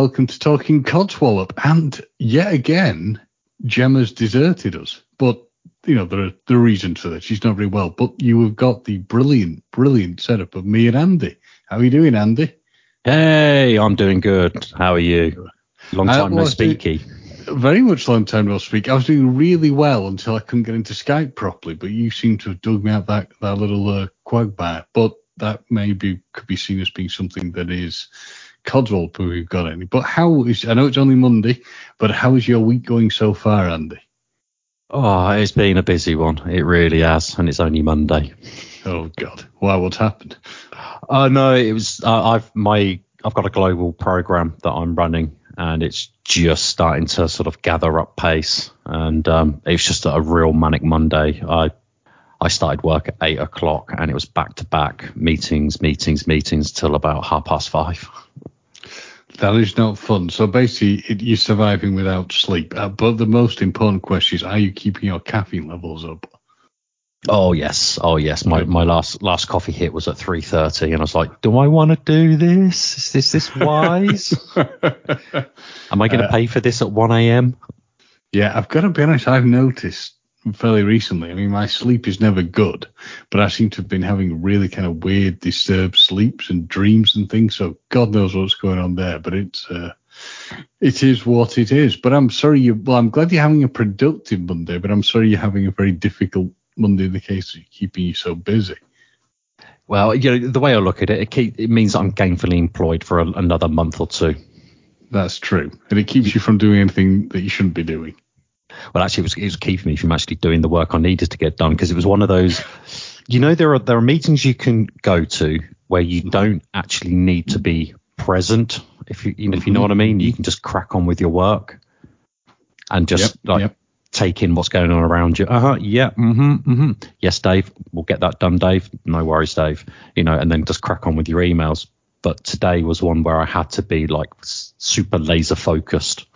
welcome to Talking Codswallop. And yet again, Gemma's deserted us. But, you know, there are, there are reasons for that. She's not very well. But you have got the brilliant, brilliant setup of me and Andy. How are you doing, Andy? Hey, I'm doing good. How are you? Long Uh, time no speaky. Very much long time no speak. I was doing really well until I couldn't get into Skype properly, but you seem to have dug me out that, that little uh, quagmire. But that maybe could be seen as being something that is Codswallop who we've got any. But how is, I know it's only Monday, but how is your week going so far, Andy? Oh, it's been a busy one. It really has, and it's only Monday. Oh God, why? What's happened? Uh, no, it was. Uh, I've my I've got a global program that I'm running, and it's just starting to sort of gather up pace. And um, it's just a real manic Monday. I I started work at eight o'clock, and it was back to back meetings, meetings, meetings till about half past five. That is not fun. So basically, it, you're surviving without sleep. Uh, but the most important question is, are you keeping your caffeine levels up? Oh yes, oh yes. My my last last coffee hit was at three thirty, and I was like, do I want to do this? Is this this wise? Am I going to Uh, pay for this at one a.m.? Yeah, I've got to be honest. I've noticed fairly recently. I mean, my sleep is never good, but I seem to have been having really kind of weird, disturbed sleeps and dreams and things. So God knows what's going on there. But it's uh, it is what it is. But I'm sorry you. Well, I'm glad you're having a productive Monday, but I'm sorry you're having a very difficult Monday in the case of keeping you so busy. Well, you know, the way I look at it, it, keep, it means I'm gainfully employed for a, another month or two. That's true, and it keeps you from doing anything that you shouldn't be doing. Well, actually, it was, it was keeping me from actually doing the work I needed to get done because it was one of those. You know, there are there are meetings you can go to where you don't actually need to be present. If you you know, if you know what I mean, you can just crack on with your work and just Yep, like yep. take in what's going on around you. Uh huh. Yeah. Mm-hmm. Mm-hmm. Yes, Dave. We'll get that done, Dave. No worries, Dave. You know, and then just crack on with your emails. But today was one where I had to be like super laser focused.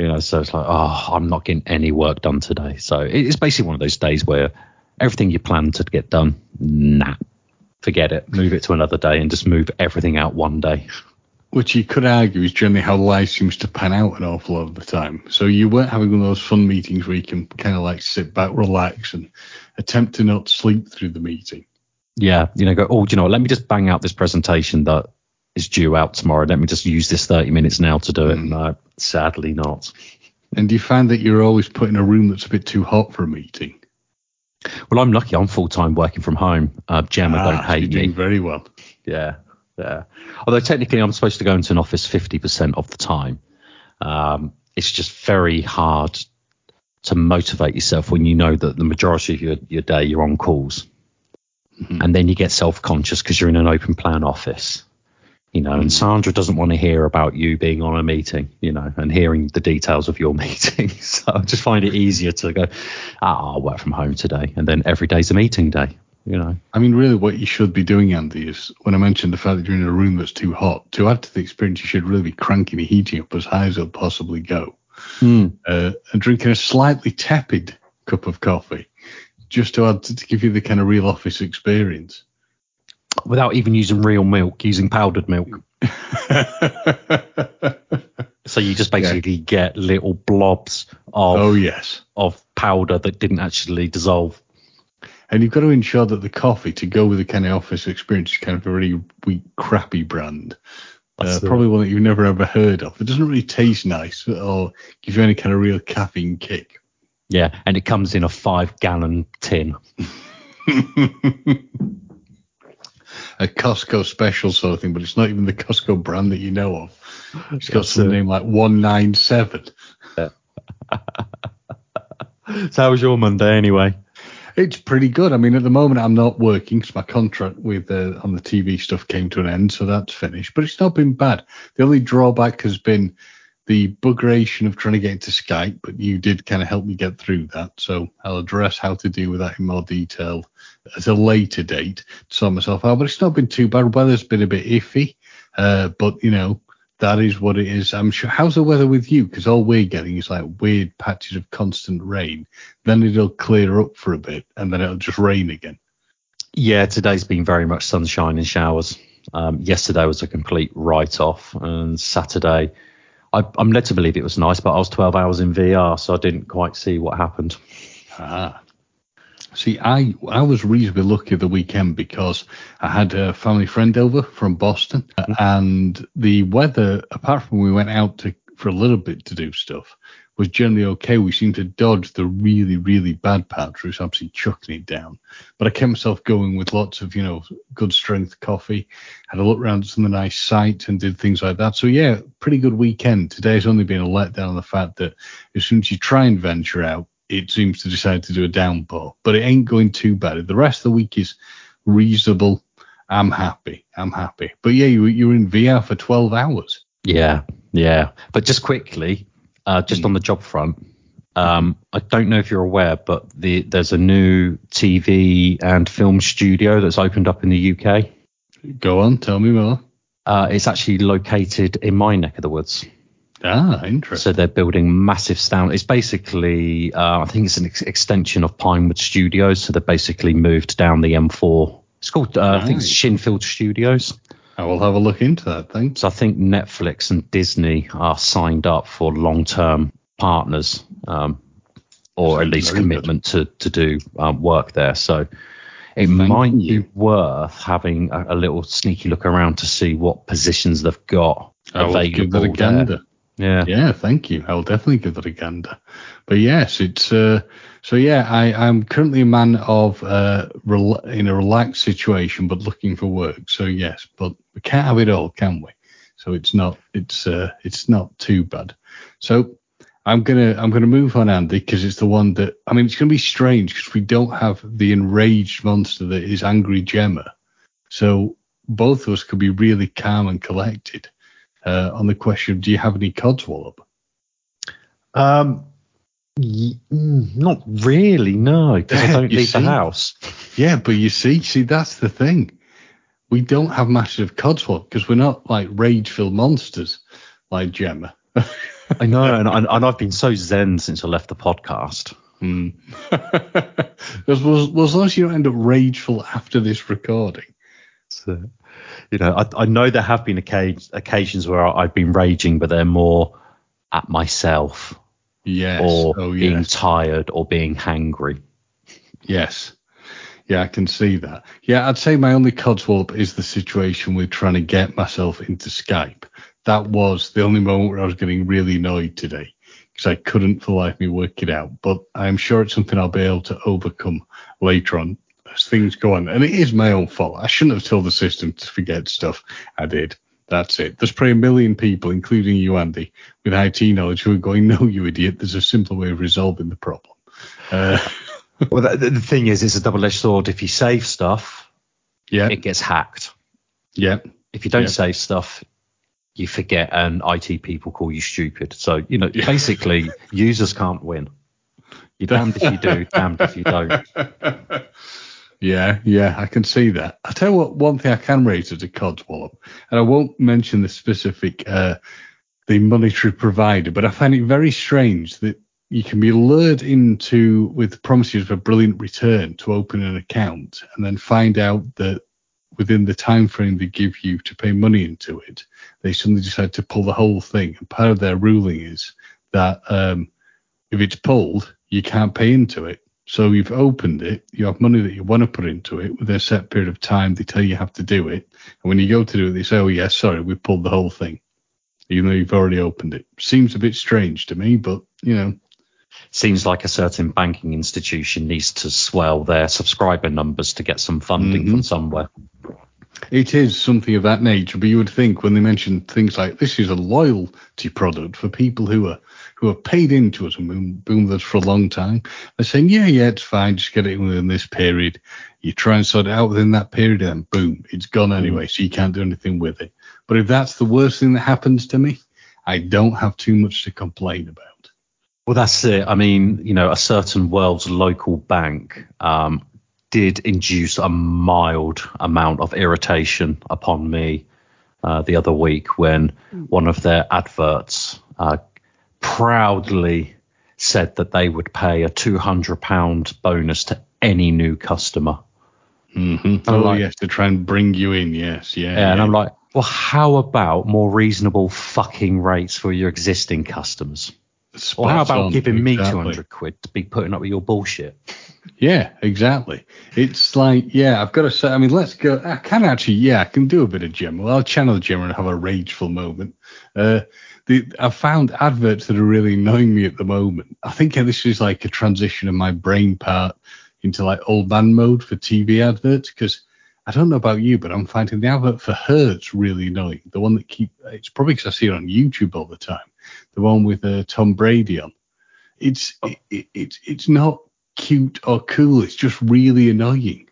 You know, so it's like, oh, I'm not getting any work done today. So it's basically one of those days where everything you planned to get done, nah, forget it. Move it to another day and just move everything out one day. Which you could argue is generally how life seems to pan out an awful lot of the time. So you weren't having one of those fun meetings where you can kind of like sit back, relax, and attempt to not sleep through the meeting. Yeah, you know, go, oh, do you know? Let me just bang out this presentation that is due out tomorrow. Let me just use this 30 minutes now to do it. Mm. No, sadly not. And do you find that you're always put in a room that's a bit too hot for a meeting? Well, I'm lucky. I'm full time working from home. Uh, Gemma Ah, don't hate you're doing me. very well. Yeah, yeah. Although technically, I'm supposed to go into an office 50% of the time. Um, it's just very hard to motivate yourself when you know that the majority of your, your day you're on calls, and then you get self conscious because you're in an open plan office. You know, and Sandra doesn't want to hear about you being on a meeting, you know, and hearing the details of your meeting. So I just find it easier to go, ah, I'll work from home today. And then every day's a meeting day, you know. I mean, really, what you should be doing, Andy, is when I mentioned the fact that you're in a room that's too hot, to add to the experience, you should really be cranking the heating up as high as it'll possibly go, uh, and drinking a slightly tepid cup of coffee, just to add to, to give you the kind of real office experience. Without even using real milk, using powdered milk. So you just basically get little blobs of oh yes. of powder that didn't actually dissolve. And you've got to ensure that the coffee to go with the kind of office experience is kind of a really weak, crappy brand. Uh, probably one that you've never ever heard of. It doesn't really taste nice or give you any kind of real caffeine kick. Yeah, and it comes in a five gallon tin. a Costco special sort of thing, but it's not even the Costco brand that you know of. It's got some name like 197. So how was your Monday anyway? It's pretty good. I mean, at the moment, I'm not working because my contract with uh, on the TV stuff came to an end, so that's finished. But it's not been bad. The only drawback has been the buggeration of trying to get into Skype, but you did kind of help me get through that. So I'll address how to deal with that in more detail at a later date to sort myself out. But it's not been too bad. Weather's been a bit iffy, uh, but you know that is what it is. I'm sure. How's the weather with you? Because all we're getting is like weird patches of constant rain. Then it'll clear up for a bit, and then it'll just rain again. Yeah, today's been very much sunshine and showers. Um, yesterday was a complete write-off, and Saturday, I, I'm led to believe it was nice, but I was 12 hours in VR, so I didn't quite see what happened. Ah. See, I I was reasonably lucky the weekend because I had a family friend over from Boston, mm-hmm. and the weather, apart from we went out to for a little bit to do stuff, was generally okay. We seemed to dodge the really, really bad parts, which absolutely chucking it down. But I kept myself going with lots of, you know, good strength coffee, had a look around at some of the nice sites and did things like that. So yeah, pretty good weekend. Today's only been a letdown on the fact that as soon as you try and venture out, it seems to decide to do a downpour. But it ain't going too bad. The rest of the week is reasonable. I'm happy. I'm happy. But yeah, you, you're in VR for 12 hours. Yeah, yeah. But just quickly, uh, just mm. on the job front, um, I don't know if you're aware, but the, there's a new TV and film studio that's opened up in the UK. Go on, tell me more. Uh, it's actually located in my neck of the woods. Ah, interesting. So they're building massive sound. It's basically, uh, I think it's an ex- extension of Pinewood Studios. So they basically moved down the M4. It's called, uh, nice. I think it's Shinfield Studios. I will have a look into that thing. So I think Netflix and Disney are signed up for long-term partners, um, or at least commitment to to do um, work there. So it Thank might you. be worth having a, a, little sneaky look around to see what positions they've got I available. Give that a gander. Yeah. Yeah, thank you. I'll definitely give that a gander. But yes, it's uh, so yeah, I, I'm currently a man of uh, rel- in a relaxed situation, but looking for work. So yes, but we can't have it all, can we? So it's not it's uh, it's not too bad. So I'm gonna I'm gonna move on, Andy, because it's the one that I mean it's gonna be strange because we don't have the enraged monster that is Angry Gemma. So both of us could be really calm and collected uh, on the question do you have any codswallop? Um, y- mm, not really, no, because I don't leave see? the house. Yeah, but you see, see that's the thing. We don't have massive codswallop because we're not like rage-filled monsters like Gemma. I know, and, and I've been so zen since I left the podcast. Mm. as, well, as long as you don't end up rageful after this recording. So, you know, I, I know there have been occasions where I've been raging, but they're more at myself. Yes. Or oh, yes. being tired or being hangry. Yes. Yeah, I can see that. Yeah, I'd say my only codswallop is the situation with trying to get myself into Skype. That was the only moment where I was getting really annoyed today because I couldn't for life me work it out. But I'm sure it's something I'll be able to overcome later on as things go on. And it is my own fault. I shouldn't have told the system to forget stuff. I did. That's it. There's probably a million people, including you, Andy, with IT knowledge who are going, no, you idiot. There's a simpler way of resolving the problem. Uh, well, the, the, thing is, it's a double-edged sword. If you save stuff, yeah, it gets hacked. Yeah. If you don't save stuff, you forget, and IT people call you stupid. So you know, basically, users can't win. You're damned if you do, damned if you don't. Yeah, yeah, I can see that. I tell you what, one thing I can raise as a codswallop, and I won't mention the specific, uh, the monetary provider, but I find it very strange that you can be lured into with promises of a brilliant return to open an account, and then find out that within the time frame they give you to pay money into it, they suddenly decide to pull the whole thing. And part of their ruling is that um, if it's pulled, you can't pay into it. So you've opened it, you have money that you want to put into it within a set period of time. They tell you have to do it. And when you go to do it, they say, oh, yes, sorry, we pulled the whole thing, even though you've already opened it. Seems a bit strange to me, but, you know. Seems like a certain banking institution needs to swell their subscriber numbers to get some funding mm-hmm. from somewhere. It is something of that nature, but you would think when they mention things like this is a loyalty product for people who are who have paid into us and been, been with us for a long time. They're saying, yeah, yeah, it's fine. Just get it within this period. You try and sort it out within that period and boom, it's gone anyway. So you can't do anything with it. But if that's the worst thing that happens to me, I don't have too much to complain about. Well, that's it. I mean, you know, a certain world's local bank um, did induce a mild amount of irritation upon me uh, the other week when one of their adverts uh, proudly said that they would pay a £200 bonus to any new customer. Mm-hmm. Oh, like, yes, to try and bring you in. Yes, yeah, yeah. Yeah, and I'm like, well, how about more reasonable fucking rates for your existing customers? Or how about giving exactly. me 200 quid to be putting up with your bullshit? Yeah, exactly. It's like, yeah, I've got to say, I mean, let's go. I can actually, yeah, I can do a bit of Gemma. Well, I'll channel Gemma and have a rageful moment. Uh, the, I've found adverts that are really annoying me at the moment. I think this is like a transition of my brain part into like old man mode for TV adverts because I don't know about you, but I'm finding the advert for Hertz really annoying. The one that keep it's probably because I see it on YouTube all the time. The one with uh, Tom Brady on. It's it, it, it's it's not cute or cool. It's just really annoying.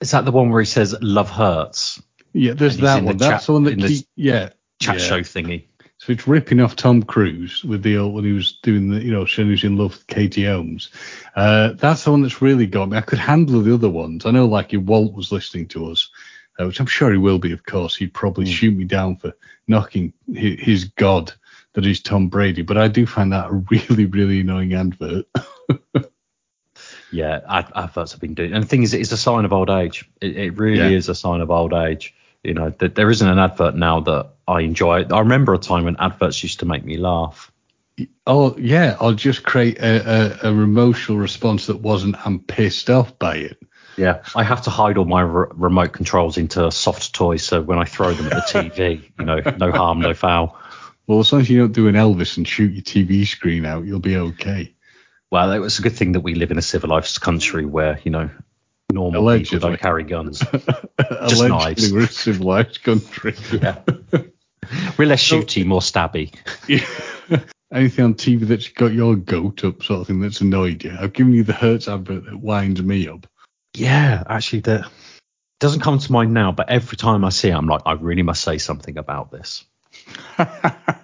Is that the one where he says "Love hurts"? Yeah, there's that one. That's the one that keep, yeah chat yeah. show thingy. So it's ripping off Tom Cruise with the old when he was doing the you know showing he was in love with Katie Holmes. Uh, that's the one that's really got me. I could handle the other ones. I know like if Walt was listening to us, uh, which I'm sure he will be, of course, he'd probably mm. shoot me down for knocking his, his god that is Tom Brady. But I do find that a really really annoying advert. yeah, ad- adverts have been doing, and the thing is, it's a sign of old age. It, it really yeah. is a sign of old age. You know, that there isn't an advert now that I enjoy. I remember a time when adverts used to make me laugh. Oh yeah, I'll just create a, a, a emotional response that wasn't I'm pissed off by it. Yeah, I have to hide all my re- remote controls into soft toys, so when I throw them at the TV, you know, no harm, no foul. Well, as long as you don't do an Elvis and shoot your TV screen out, you'll be okay. Well, it was a good thing that we live in a civilized country where, you know, normal Allegedly. people don't carry guns. Just knives. We're a civilized country. yeah. We're less shooty, more stabby. Yeah. Anything on TV that's got your goat up, sort of thing, that's annoyed you? I've given you the Hertz advert that winds me up. Yeah, actually, that doesn't come to mind now, but every time I see it, I'm like, I really must say something about this.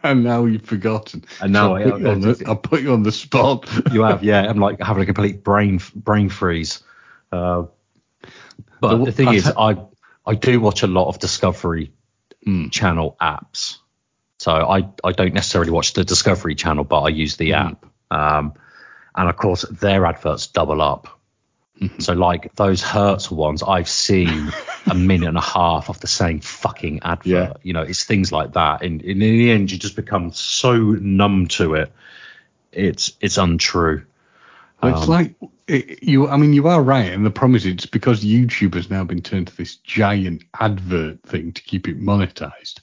And now you've forgotten. And now so I'll, put I, the, I'll, put you on the spot. you have, yeah. I'm like having a complete brain brain freeze. Uh, but the, the thing is, I I do watch a lot of Discovery mm. Channel apps. So I I don't necessarily watch the Discovery Channel, but I use the mm. app. Um, and of course, their adverts double up. Mm-hmm. So like those Hertz ones, I've seen a minute and a half of the same fucking advert. Yeah. You know, it's things like that. And, and in the end, you just become so numb to it. It's it's untrue. Well, it's um, like it, you. I mean, you are right, and the problem is it's because YouTube has now been turned to this giant advert thing to keep it monetized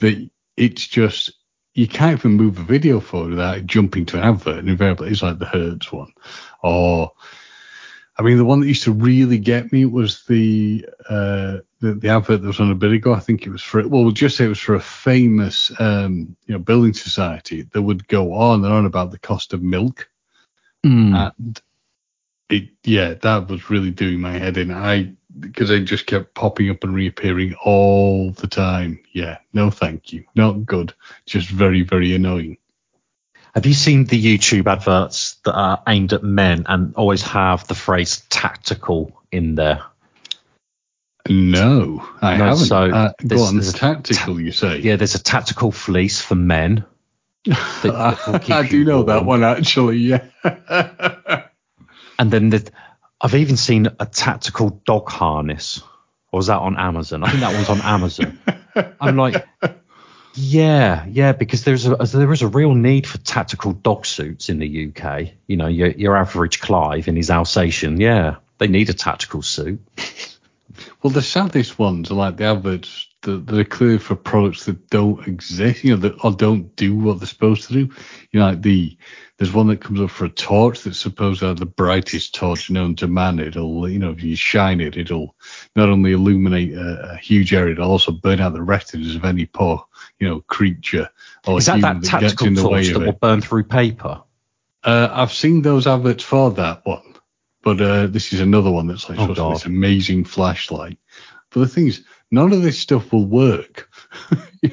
that it's just you can't even move a video forward without jumping to an advert, and invariably it's like the Hertz one, or I mean, the one that used to really get me was the uh, the, the advert that was on a bit ago. I think it was for well, we'll just say it was for a famous um, you know building society that would go on and on about the cost of milk Mm. And it, yeah, that was really doing my head in. I because they just kept popping up and reappearing all the time. Yeah, no, thank you, not good. Just very, very annoying. Have you seen the YouTube adverts that are aimed at men and always have the phrase tactical in there? No, I no, haven't. So uh, go on, there's tactical, ta- you say? Yeah, there's a tactical fleece for men. I do know that one actually, yeah. and then the, I've even seen a tactical dog harness. Or was that on Amazon? I think that one's on Amazon. I'm like, yeah, yeah, because there's a there is a real need for tactical dog suits in the UK. You know, your your average Clive in his Alsatian, yeah, they need a tactical suit. Well, the saddest ones are like the adverts that, that are clear for products that don't exist, you know, that or don't do what they're supposed to do. You know, like the there's one that comes up for a torch that's supposed to have the brightest torch known to man. It'll, you know, if you shine it, it'll not only illuminate a, a huge area, it'll also burn out the retinas of any poor, you know, creature or Is that that, that tactical torch that will burn through paper? Uh, I've seen those adverts for that one, but uh, this is another one that's like oh, this amazing flashlight. But the thing is, none of this stuff will work.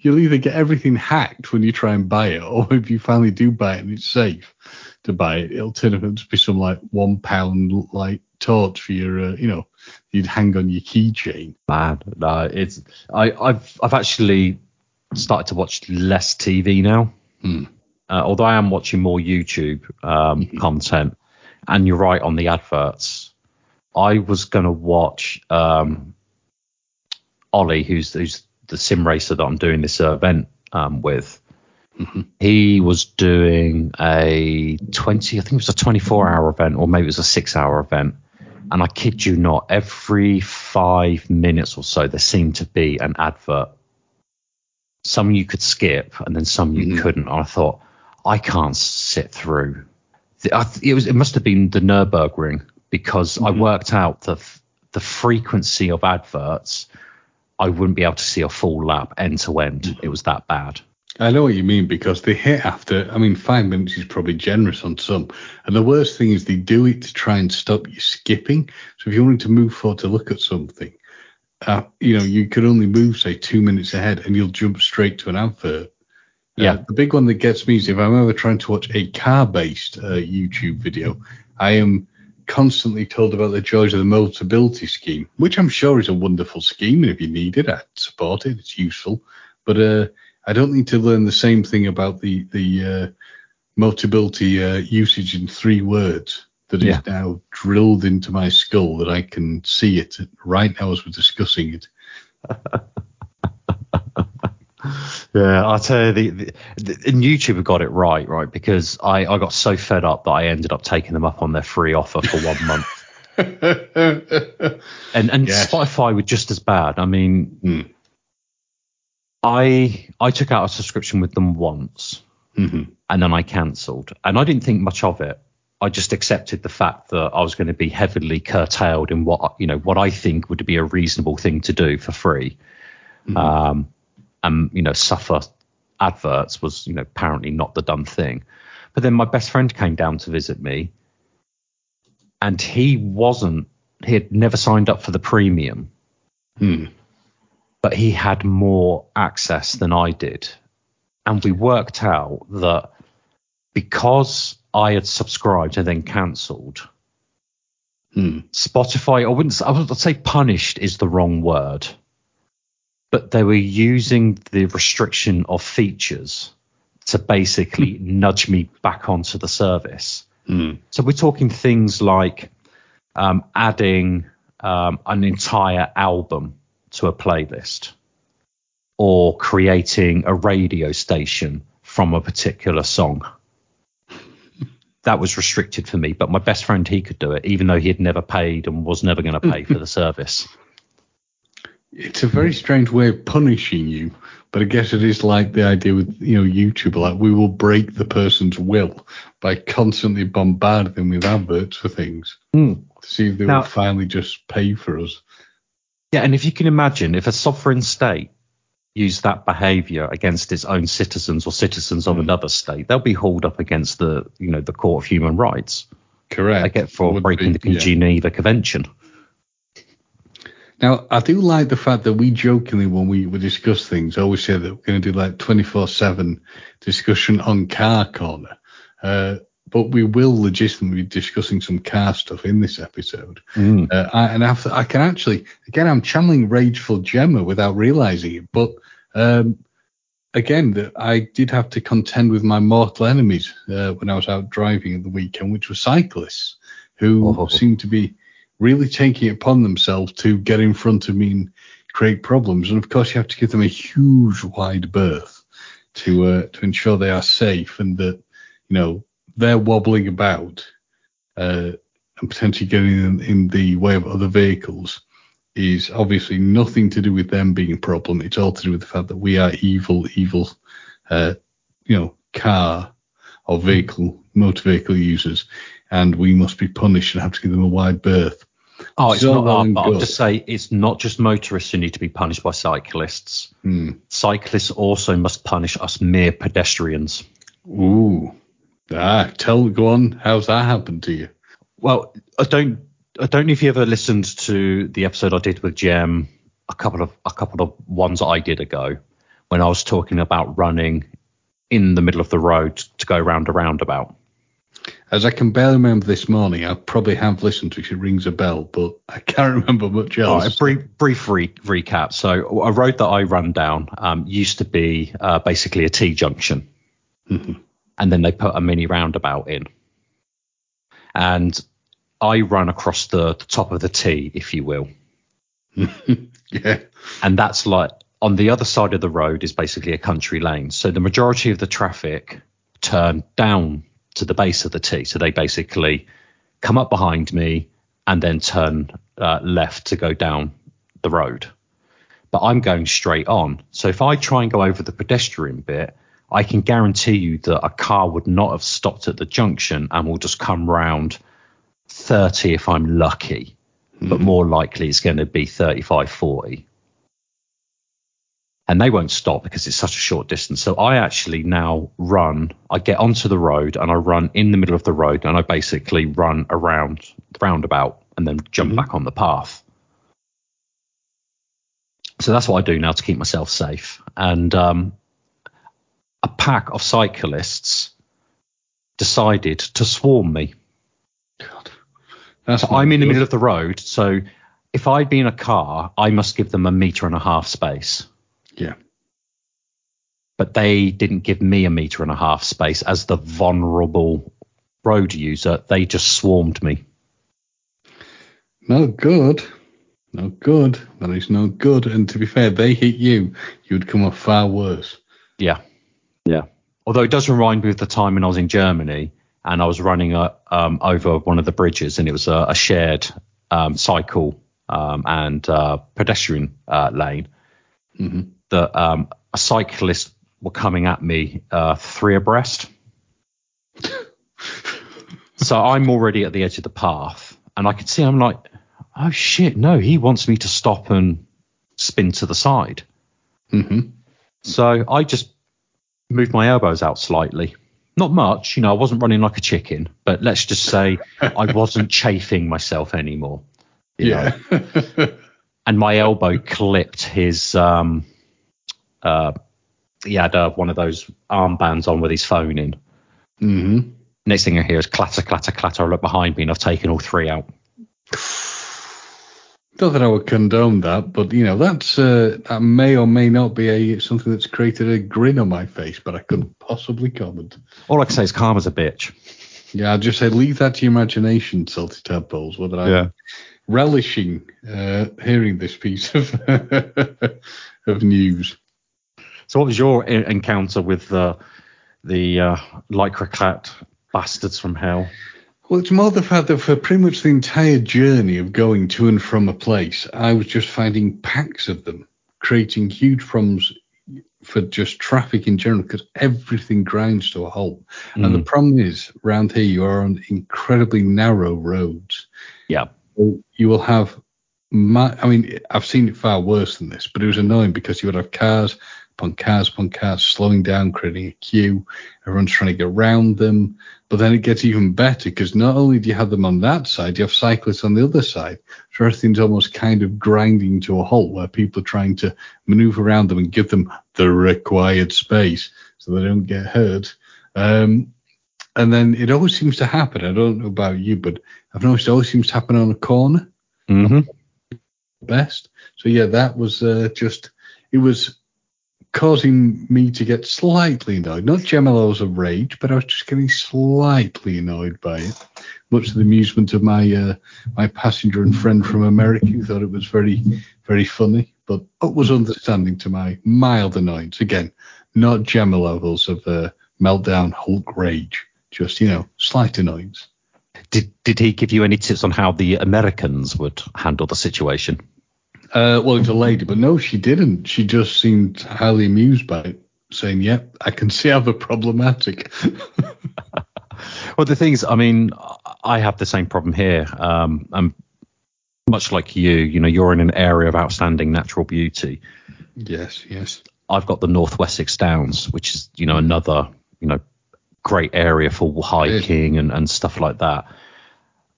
You'll either get everything hacked when you try and buy it, or if you finally do buy it and it's safe to buy it, it'll turn out to be some like one pound like torch for your, uh, you know, you'd hang on your keychain. Man, no, it's I, I've I've actually started to watch less TV now. Hmm. Uh, although I am watching more YouTube um, mm-hmm. content, and you're right on the adverts I was going to watch um, Ollie, who's who's the sim racer that I'm doing this uh, event um, with. Mm-hmm. He was doing a 20, I think it was a 24 hour event, or maybe it was a six hour event. And I kid you not, every five minutes or so, there seemed to be an advert. Some you could skip, and then some you Mhm. couldn't. And I thought, I can't sit through. The, I, th- it was. It must have been the Nurburgring because I Mhm. worked out the the frequency of adverts. I wouldn't be able to see a full lap end to end. It was that bad. I know what you mean because they hit after. I mean, five minutes is probably generous on some, and the worst thing is they do it to try and stop you skipping. So if you wanted to move forward to look at something, uh, you know, you could only move say two minutes ahead, and you'll jump straight to an advert. Yeah. Uh, the big one that gets me is if I'm ever trying to watch a car-based uh, YouTube video, I am constantly told about the joys of the Motability scheme, which I'm sure is a wonderful scheme, and if you need it, I support it. It's useful, but uh, I don't need to learn the same thing about the the uh, uh, usage in three words that is Yeah. now drilled into my skull that I can see it right now as we're discussing it. Yeah, I tell you, the, the, the and YouTube got it right, right? Because I, I got so fed up that I ended up taking them up on their free offer for one month. And and Yes. Spotify were just as bad. I mean, Hmm. I I took out a subscription with them once, Mhm. and then I cancelled, and I didn't think much of it. I just accepted the fact that I was going to be heavily curtailed in what you know what I think would be a reasonable thing to do for free, um, and you know suffer adverts was you know apparently not the done thing. But then my best friend came down to visit me, and he wasn't. He had never signed up for the premium, Hmm. but he had more access than I did. And we worked out that because I had subscribed and then cancelled, Hmm. Spotify, I wouldn't, I would say punished is the wrong word, but they were using the restriction of features to basically nudge me back onto the service. Hmm. So we're talking things like um, adding um, an entire album to a playlist or creating a radio station from a particular song. That was restricted for me, but my best friend he could do it, even though he had never paid and was never going to pay for the service. It's a very strange way of punishing you, but I guess it is like the idea with you know YouTube, like we will break the person's will by constantly bombarding them with adverts for things hmm. to see if they Now- will finally just pay for us. Yeah, and if you can imagine, if a sovereign state used that behaviour against its own citizens or citizens of hmm. another state, they'll be hauled up against the, you know, the Court of Human Rights. Correct. They get for Would breaking be- the yeah. Geneva Convention. Now, I do like the fact that we jokingly, when we, we discuss things, always say that we're going to do like 24 7 discussion on Car Corner. Uh, but we will legitimately be discussing some car stuff in this episode. Uh, I, and I, I can actually, again, I'm channeling Rageful Gemma without realizing it. But um, again, that I did have to contend with my mortal enemies uh, when I was out driving at the weekend, which were cyclists who Oh. seemed to be really taking it upon themselves to get in front of me and create problems. And of course, you have to give them a huge wide berth to uh, to ensure they are safe and that you know they're wobbling about uh, and potentially getting in, in the way of other vehicles is obviously nothing to do with them being a problem. It's all to do with the fact that we are evil, evil, uh, you know, car or vehicle, motor vehicle users, and we must be punished and have to give them a wide berth. Oh, it's So not. I'll just say it's not just motorists who need to be punished by cyclists. Hmm. Cyclists also must punish us mere pedestrians. Ooh. Ah, tell, go on. How's that happened to you? Well, I don't. I don't know if you ever listened to the episode I did with Jem a couple of a couple of ones I did ago when I was talking about running in the middle of the road to go round a roundabout. As I can barely remember this morning, I probably have listened to it. It rings a bell, but I can't remember much All else. right, brief, brief re- recap. So a road that I run down um, used to be uh, basically a T junction, Mhm. and then they put a mini roundabout in. And I run across the, the top of the T, if you will. yeah. And that's like on the other side of the road is basically a country lane. So the majority of the traffic turn down to the base of the T. So they basically come up behind me and then turn uh, left to go down the road. But I'm going straight on. So if I try and go over the pedestrian bit, I can guarantee you that a car would not have stopped at the junction and will just come round 30 if I'm lucky. Mm. But more likely it's going to be 35, 40 and they won't stop because it's such a short distance. So I actually now run, I get onto the road and I run in the middle of the road and I basically run around the roundabout and then jump mm-hmm. back on the path. So that's what I do now to keep myself safe. And um, a pack of cyclists decided to swarm me. God, that's so I'm in the middle of the road. So if I'd been a car, I must give them a meter and a half space. Yeah. But they didn't give me a meter and a half space as the vulnerable road user. They just swarmed me. No good. No good. That is no good. And to be fair, they hit you, you would come off far worse. Yeah. Yeah. Although it does remind me of the time when I was in Germany and I was running a, um, over one of the bridges and it was a, a shared um, cycle um, and uh, pedestrian uh, lane. Mm-hmm that um, a cyclist were coming at me uh, three abreast. so I'm already at the edge of the path, and I can see I'm like, oh shit, no, he wants me to stop and spin to the side. Mm-hmm. So I just moved my elbows out slightly. Not much, you know, I wasn't running like a chicken, but let's just say I wasn't chafing myself anymore. yeah. and my elbow clipped his um, uh, he had uh, one of those armbands on with his phone in. Mm-hmm. Next thing I hear is clatter, clatter, clatter. I look behind me and I've taken all three out. Not that I would condone that, but you know that's uh, that may or may not be a something that's created a grin on my face, but I couldn't possibly comment. All I can say is karma's a bitch. Yeah, I'll just say leave that to your imagination, salty tadpoles. Whether I'm yeah. relishing uh, hearing this piece of of news. So, what was your encounter with the the uh, lycra clad bastards from hell? Well, it's more the fact that for pretty much the entire journey of going to and from a place, I was just finding packs of them, creating huge problems for just traffic in general because everything grinds to a halt. Mm. And the mm. problem is, around here, you are on incredibly narrow roads. Yeah. So you will have, my, I mean, I've seen it far worse than this, but it was annoying because you would have cars upon cars upon cars, slowing down, creating a queue. Everyone's trying to get around them. But then it gets even better because not only do you have them on that side, you have cyclists on the other side. So everything's almost kind of grinding to a halt where people are trying to maneuver around them and give them the required space so they don't get hurt. Um, and then it always seems to happen. I don't know about you, but I've noticed it always seems to happen on a corner. Mm-hmm. Best. So yeah, that was uh, just it was causing me to get slightly annoyed. Not Gemma levels of rage, but I was just getting slightly annoyed by it. Much to the amusement of my uh, my passenger and friend from America, who thought it was very very funny, but it was understanding to my mild annoyance. Again, not Gemma levels of uh, meltdown Hulk rage, just you know slight annoyance. Did did he give you any tips on how the Americans would handle the situation? Uh, well, it's a lady, but no, she didn't. She just seemed highly amused by it, saying, "Yep, I can see how they're problematic." well, the thing is, I mean, I have the same problem here. Um, I'm much like you. You know, you're in an area of outstanding natural beauty. Yes, yes. I've got the North Wessex Downs, which is, you know, another, you know, great area for hiking and, and stuff like that.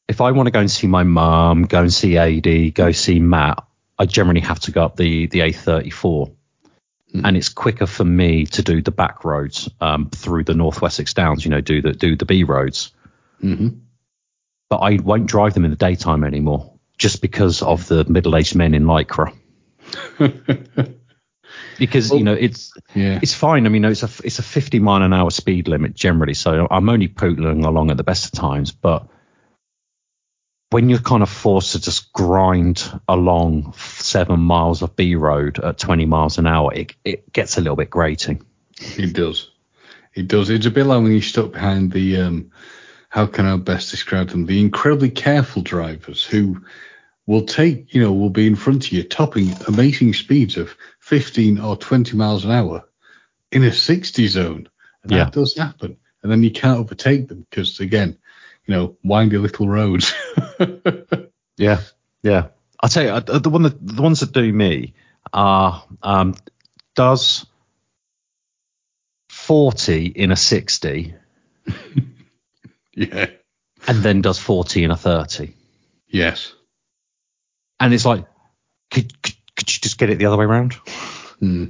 If I want to go and see my mum, go and see AD, go see Matt, I generally have to go up the the A34, mm. and it's quicker for me to do the back roads um, through the North Wessex Downs. You know, do the do the B roads. Mm-hmm. But I won't drive them in the daytime anymore, just because of the middle-aged men in lycra. because well, you know it's yeah. it's fine. I mean, it's a it's a 50 mile an hour speed limit generally, so I'm only pootling along at the best of times. But when you're kind of forced to just grind along seven miles of B road at 20 miles an hour, it, it gets a little bit grating. It does. It does. It's a bit like when you're stuck behind the, um, how can I best describe them? The incredibly careful drivers who will take, you know, will be in front of you, topping amazing speeds of 15 or 20 miles an hour in a 60 zone. And Yeah. that does happen. And then you can't overtake them because, again, you know, windy little roads. Yeah, yeah. I'll tell you, uh, the one that, the ones that do me are um, does 40 in a 60 yeah. and then does 40 in a 30. Yes. And it's like, could, could, could you just get it the other way around? Hmm.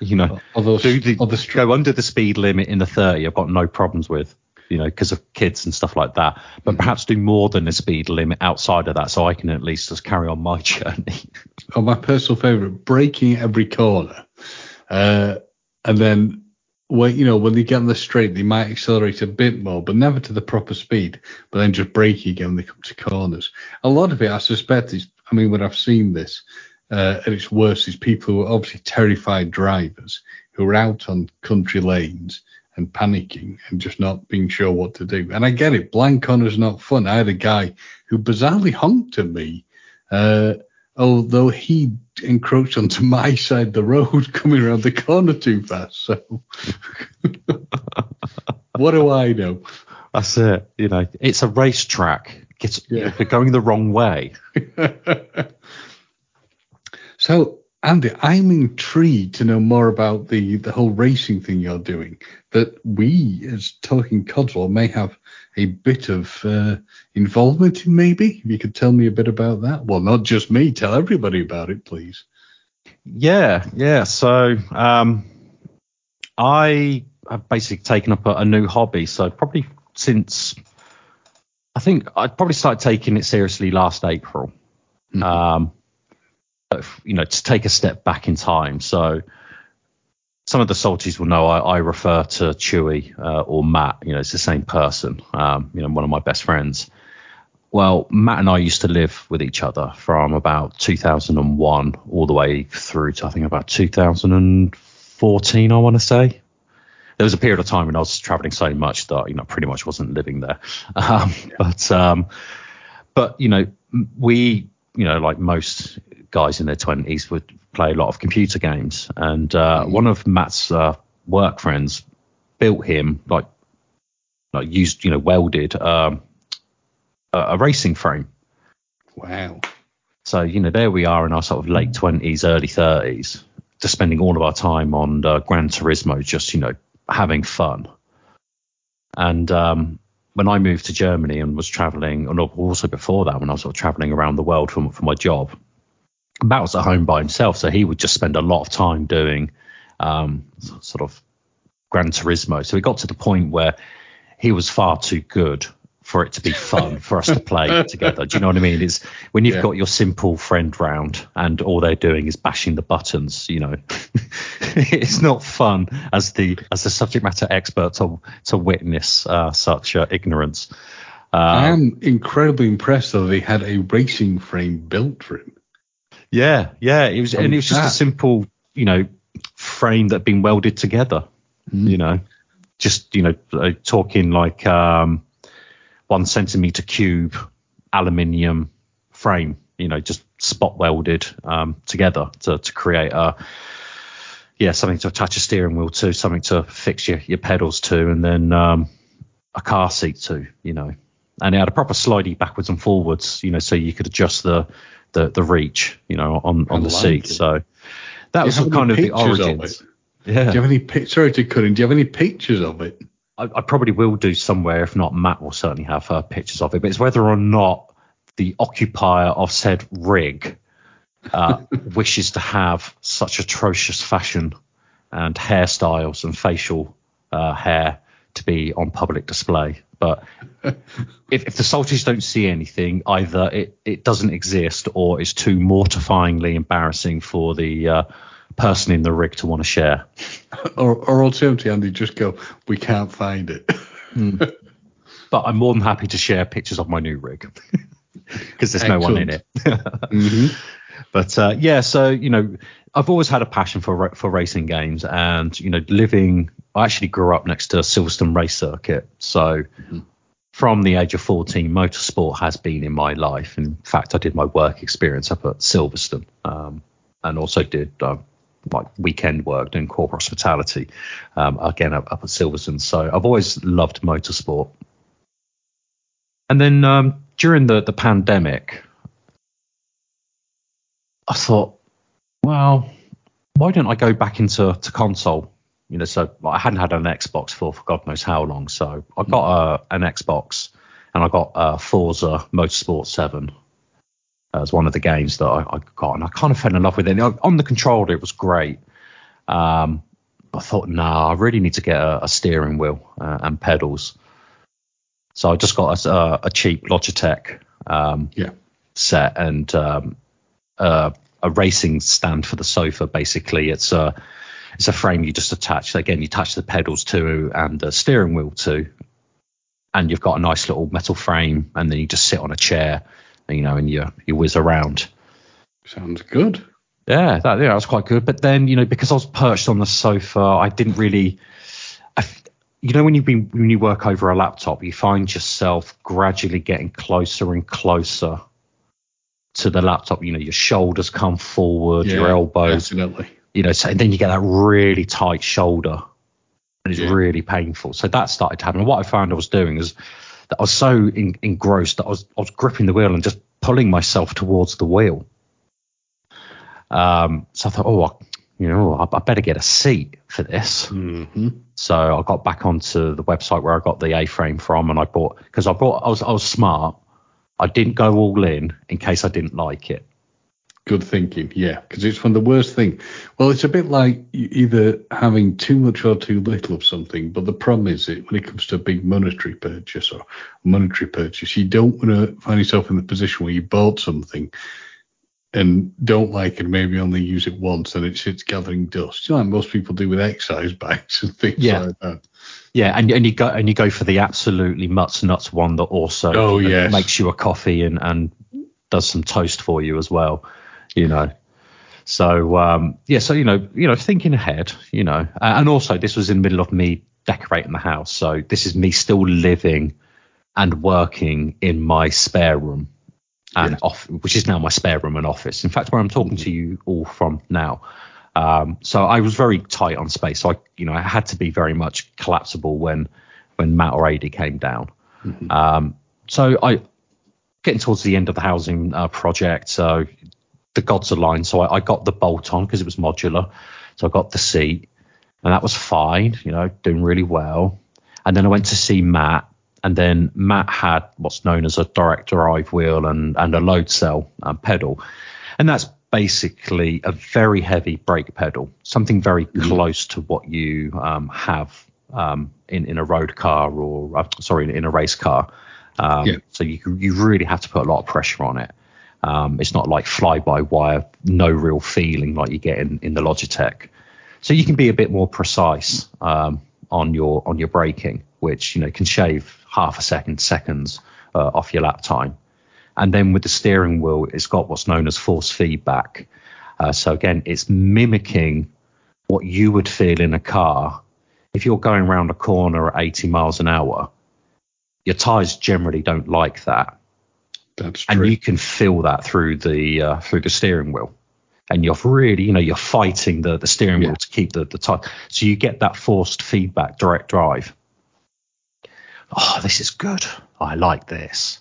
You know, Although, do the, although go under the speed limit in the 30. I've got no problems with, you know, because of kids and stuff like that. But perhaps do more than the speed limit outside of that, so I can at least just carry on my journey. oh, my personal favorite, breaking every corner. Uh, and then when you know when they get on the straight, they might accelerate a bit more, but never to the proper speed. But then just brake again when they come to corners. A lot of it, I suspect, is. I mean, when I've seen this, uh, at its worst, is people who are obviously terrified drivers who are out on country lanes and panicking and just not being sure what to do. And I get it, blank corners not fun. I had a guy who bizarrely honked at me. Uh, although he encroached onto my side of the road coming around the corner too fast. So what do I know? That's it. You know, it's a racetrack. It's, Yeah. We're going the wrong way. So Andy, I'm intrigued to know more about the the whole racing thing you're doing. That we, as Talking Codswallop, may have a bit of uh, involvement in. Maybe if you could tell me a bit about that. Well, not just me. Tell everybody about it, please. Yeah, yeah. So um, I have basically taken up a, a new hobby. So probably since I think I probably started taking it seriously last April. Um, but, you know, to take a step back in time. So some of the salties will know I, I refer to Chewy uh, or Matt. You know, it's the same person. Um, you know, one of my best friends. Well, Matt and I used to live with each other from about 2001 all the way through to I think about 2014. I want to say there was a period of time when I was traveling so much that you know pretty much wasn't living there. Um, But um, but you know we you know like most guys in their 20s would play a lot of computer games, and uh, one of Matt's uh, work friends built him like like used you know welded um, a, a racing frame. Wow. So, you know, there we are in our sort of late 20s, early 30s, just spending all of our time on uh, Gran Turismo, just, you know, having fun. And um, when I moved to Germany and was traveling, and also before that, when I was sort of traveling around the world for, for my job, Matt was at home by himself. So he would just spend a lot of time doing um, sort of Gran Turismo. So it got to the point where he was far too good for it to be fun for us to play together. Do you know what I mean? It's when you've Yeah. got your simple friend round and all they're doing is bashing the buttons, you know. it's not fun as the as the subject matter expert to to witness uh, such uh, ignorance. I Um, am incredibly impressed that they had a racing frame built for him. Yeah, yeah, it was and it was just that- a simple, you know, frame that had been welded together. You know, just you know, uh, talking like um, one centimeter cube aluminium frame. You know, just spot welded um, together to to create a yeah something to attach a steering wheel to, something to fix your your pedals to, and then um, a car seat to. You know, and it had a proper slidey backwards and forwards. You know, so you could adjust the the, the reach. You know, on on I the like seat. it. So that was kind of the pictures of origins. Yeah. Do you have any pic- sorry to cut in? Do you have any pictures of it? I, I probably will do somewhere. If not, Matt will certainly have uh, pictures of it. But it's whether or not the occupier of said rig uh, wishes to have such atrocious fashion and hairstyles and facial uh, hair to be on public display. But if, if the salties don't see anything, either it, it doesn't exist or it's too mortifyingly embarrassing for the uh, person in the rig to want to share. Or, or alternatively, Andy, just go, we can't find it. But I'm more than happy to share pictures of my new rig. because there's no one in it. hmm But uh, yeah, so you know, I've always had a passion for for racing games, and you know, living. I actually grew up next to Silverstone race circuit, so from the age of 14, motorsport has been in my life. In fact, I did my work experience up at Silverstone, um, and also did um, like weekend work doing corporate hospitality, um, again up, up at Silverstone. So I've always loved motorsport. And then um, during the the pandemic, I thought, well, why don't I go back into to console? You know, so I hadn't had an Xbox for for God knows how long. So I got uh, an Xbox and I got uh, Forza Motorsport 7 as one of the games that I, I got, and I kind of fell in love with it. On the controller, it was great. Um, I thought, nah, I really need to get a, a steering wheel uh, and pedals. So I just got a, a cheap Logitech um, Yeah. set and um, a, a racing stand for the sofa. Basically, it's a it's a frame you just attach. Again, you attach the pedals to and the steering wheel to, and you've got a nice little metal frame, and then you just sit on a chair, you know, and you you whiz around. Sounds good. Yeah, that yeah, that was quite good. But then you know, because I was perched on the sofa, I didn't really. I, you know, when you've been when you work over a laptop, you find yourself gradually getting closer and closer to the laptop. You know, your shoulders come forward, your Yeah, elbows. Definitely. You know, so and then you get that really tight shoulder, and it's Yeah. really painful. So that started to happen. And what I found I was doing is that I was so en- engrossed that I was I was gripping the wheel and just pulling myself towards the wheel. Um, so I thought, oh, I, you know, I, I better get a seat for this. hmm So I got back onto the website where I got the A-frame from, and I bought because I bought I was I was smart. I didn't go all in in case I didn't like it. Good thinking, yeah, because it's one of the worst thing. Well, it's a bit like either having too much or too little of something, but the problem is that when it comes to a big monetary purchase or monetary purchase, you don't want to find yourself in the position where you bought something and don't like it, maybe only use it once, and it's it's gathering dust. You know, like most people do with exercise bags and things Yeah. like that. Yeah, and and you go and you go for the absolutely nuts nuts one that also Oh, yes. makes you a coffee and and does some toast for you as well, you know. So um, yeah, so you know, you know, thinking ahead, you know, uh, and also this was in the middle of me decorating the house, so this is me still living and working in my spare room and off, which is now my spare room and office. In fact, where I'm talking to you all from now. Um, so I was very tight on space. So I, you know, I had to be very much collapsible when when Matt or AD came down. Um, so I getting towards the end of the housing uh, project. So the gods aligned. So I, I got the bolt on because it was modular. So I got the seat, and that was fine. You know, doing really well. And then I went to see Matt, and then Matt had what's known as a direct drive wheel and and a load cell um, pedal, and that's basically a very heavy brake pedal, something very close to what you um, have um, in in a road car or uh, sorry in a race car. Um, Yeah. So you you really have to put a lot of pressure on it. Um, it's not like fly by wire, no real feeling like you get in, in the Logitech. So you can be a bit more precise um, on your on your braking, which you know can shave half a second, seconds uh, off your lap time. And then with the steering wheel, it's got what's known as force feedback. Uh, so again, it's mimicking what you would feel in a car. If you're going around a corner at 80 miles an hour. Your tires generally don't like that. That's and you can feel that through the uh, through the steering wheel. And you're really you know you're fighting the the steering Yeah. wheel to keep the the time so you get that forced feedback direct drive. Oh this is good. I like this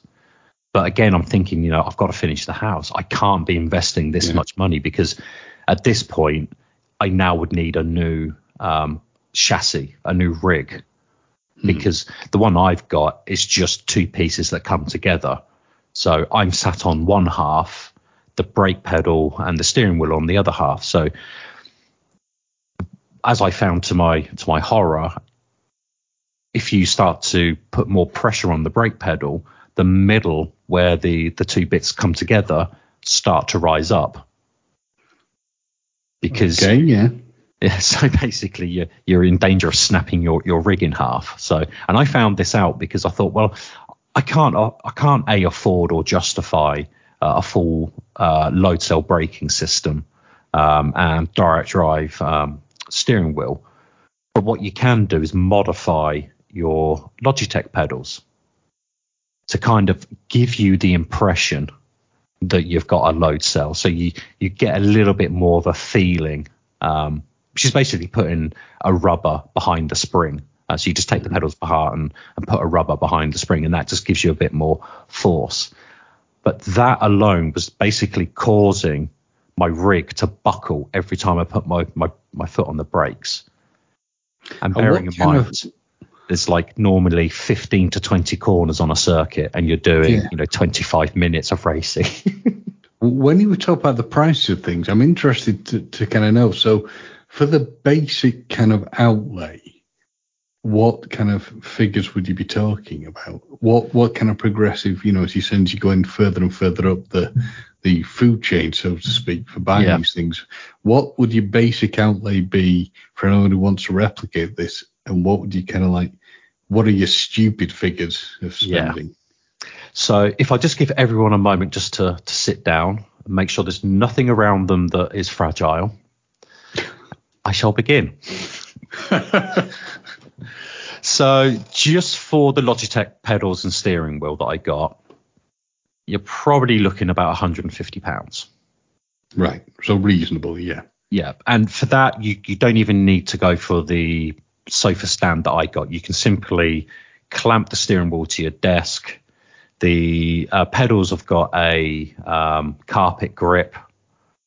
but again i'm thinking you know i've got to finish the house i can't be investing this Yeah. much money because at this point i now would need a new um, chassis a new rig because the one I've got is just two pieces that come together. So I'm sat on one half, the brake pedal and the steering wheel on the other half. So as I found to my to my horror, if you start to put more pressure on the brake pedal, the middle where the the two bits come together start to rise up. Because okay, yeah. yeah, so basically you're you're in danger of snapping your, your rig in half. So and I found this out because I thought, well, I can't I can't a afford or justify uh, a full uh, load cell braking system um, and direct drive um, steering wheel. But what you can do is modify your Logitech pedals to kind of give you the impression that you've got a load cell. So you you get a little bit more of a feeling, um, is basically putting a rubber behind the spring. Uh, so you just take the pedals apart and, and put a rubber behind the spring, and that just gives you a bit more force. But that alone was basically causing my rig to buckle every time I put my, my, my foot on the brakes. And bearing in mind, of... there's like normally 15 to 20 corners on a circuit, and you're doing yeah. you know 25 minutes of racing. when you were talking about the price of things, I'm interested to, to kind of know. So, for the basic kind of outlay, what kind of figures would you be talking about? What what kind of progressive, you know, as you said, you're going further and further up the the food chain, so to speak, for buying yeah. these things. What would your basic outlay be for anyone who wants to replicate this? And what would you kind of like? What are your stupid figures of spending? Yeah. So if I just give everyone a moment just to to sit down and make sure there's nothing around them that is fragile, I shall begin. So just for the Logitech pedals and steering wheel that I got, you're probably looking about 150 pounds. Right. So reasonable, yeah. Yeah, and for that you you don't even need to go for the sofa stand that I got. You can simply clamp the steering wheel to your desk. The uh, pedals have got a um, carpet grip,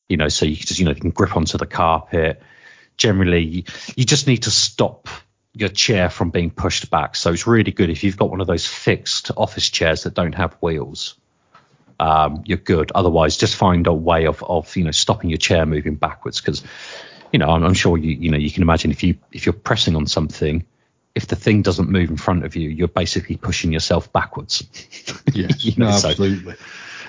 you know, so you can just you know you can grip onto the carpet. Generally, you, you just need to stop your chair from being pushed back. So it's really good if you've got one of those fixed office chairs that don't have wheels. Um, you're good. Otherwise, just find a way of, of you know stopping your chair moving backwards because you know I'm, I'm, sure you you know you can imagine if you if you're pressing on something, if the thing doesn't move in front of you, you're basically pushing yourself backwards. Yes, you know, no, absolutely. So,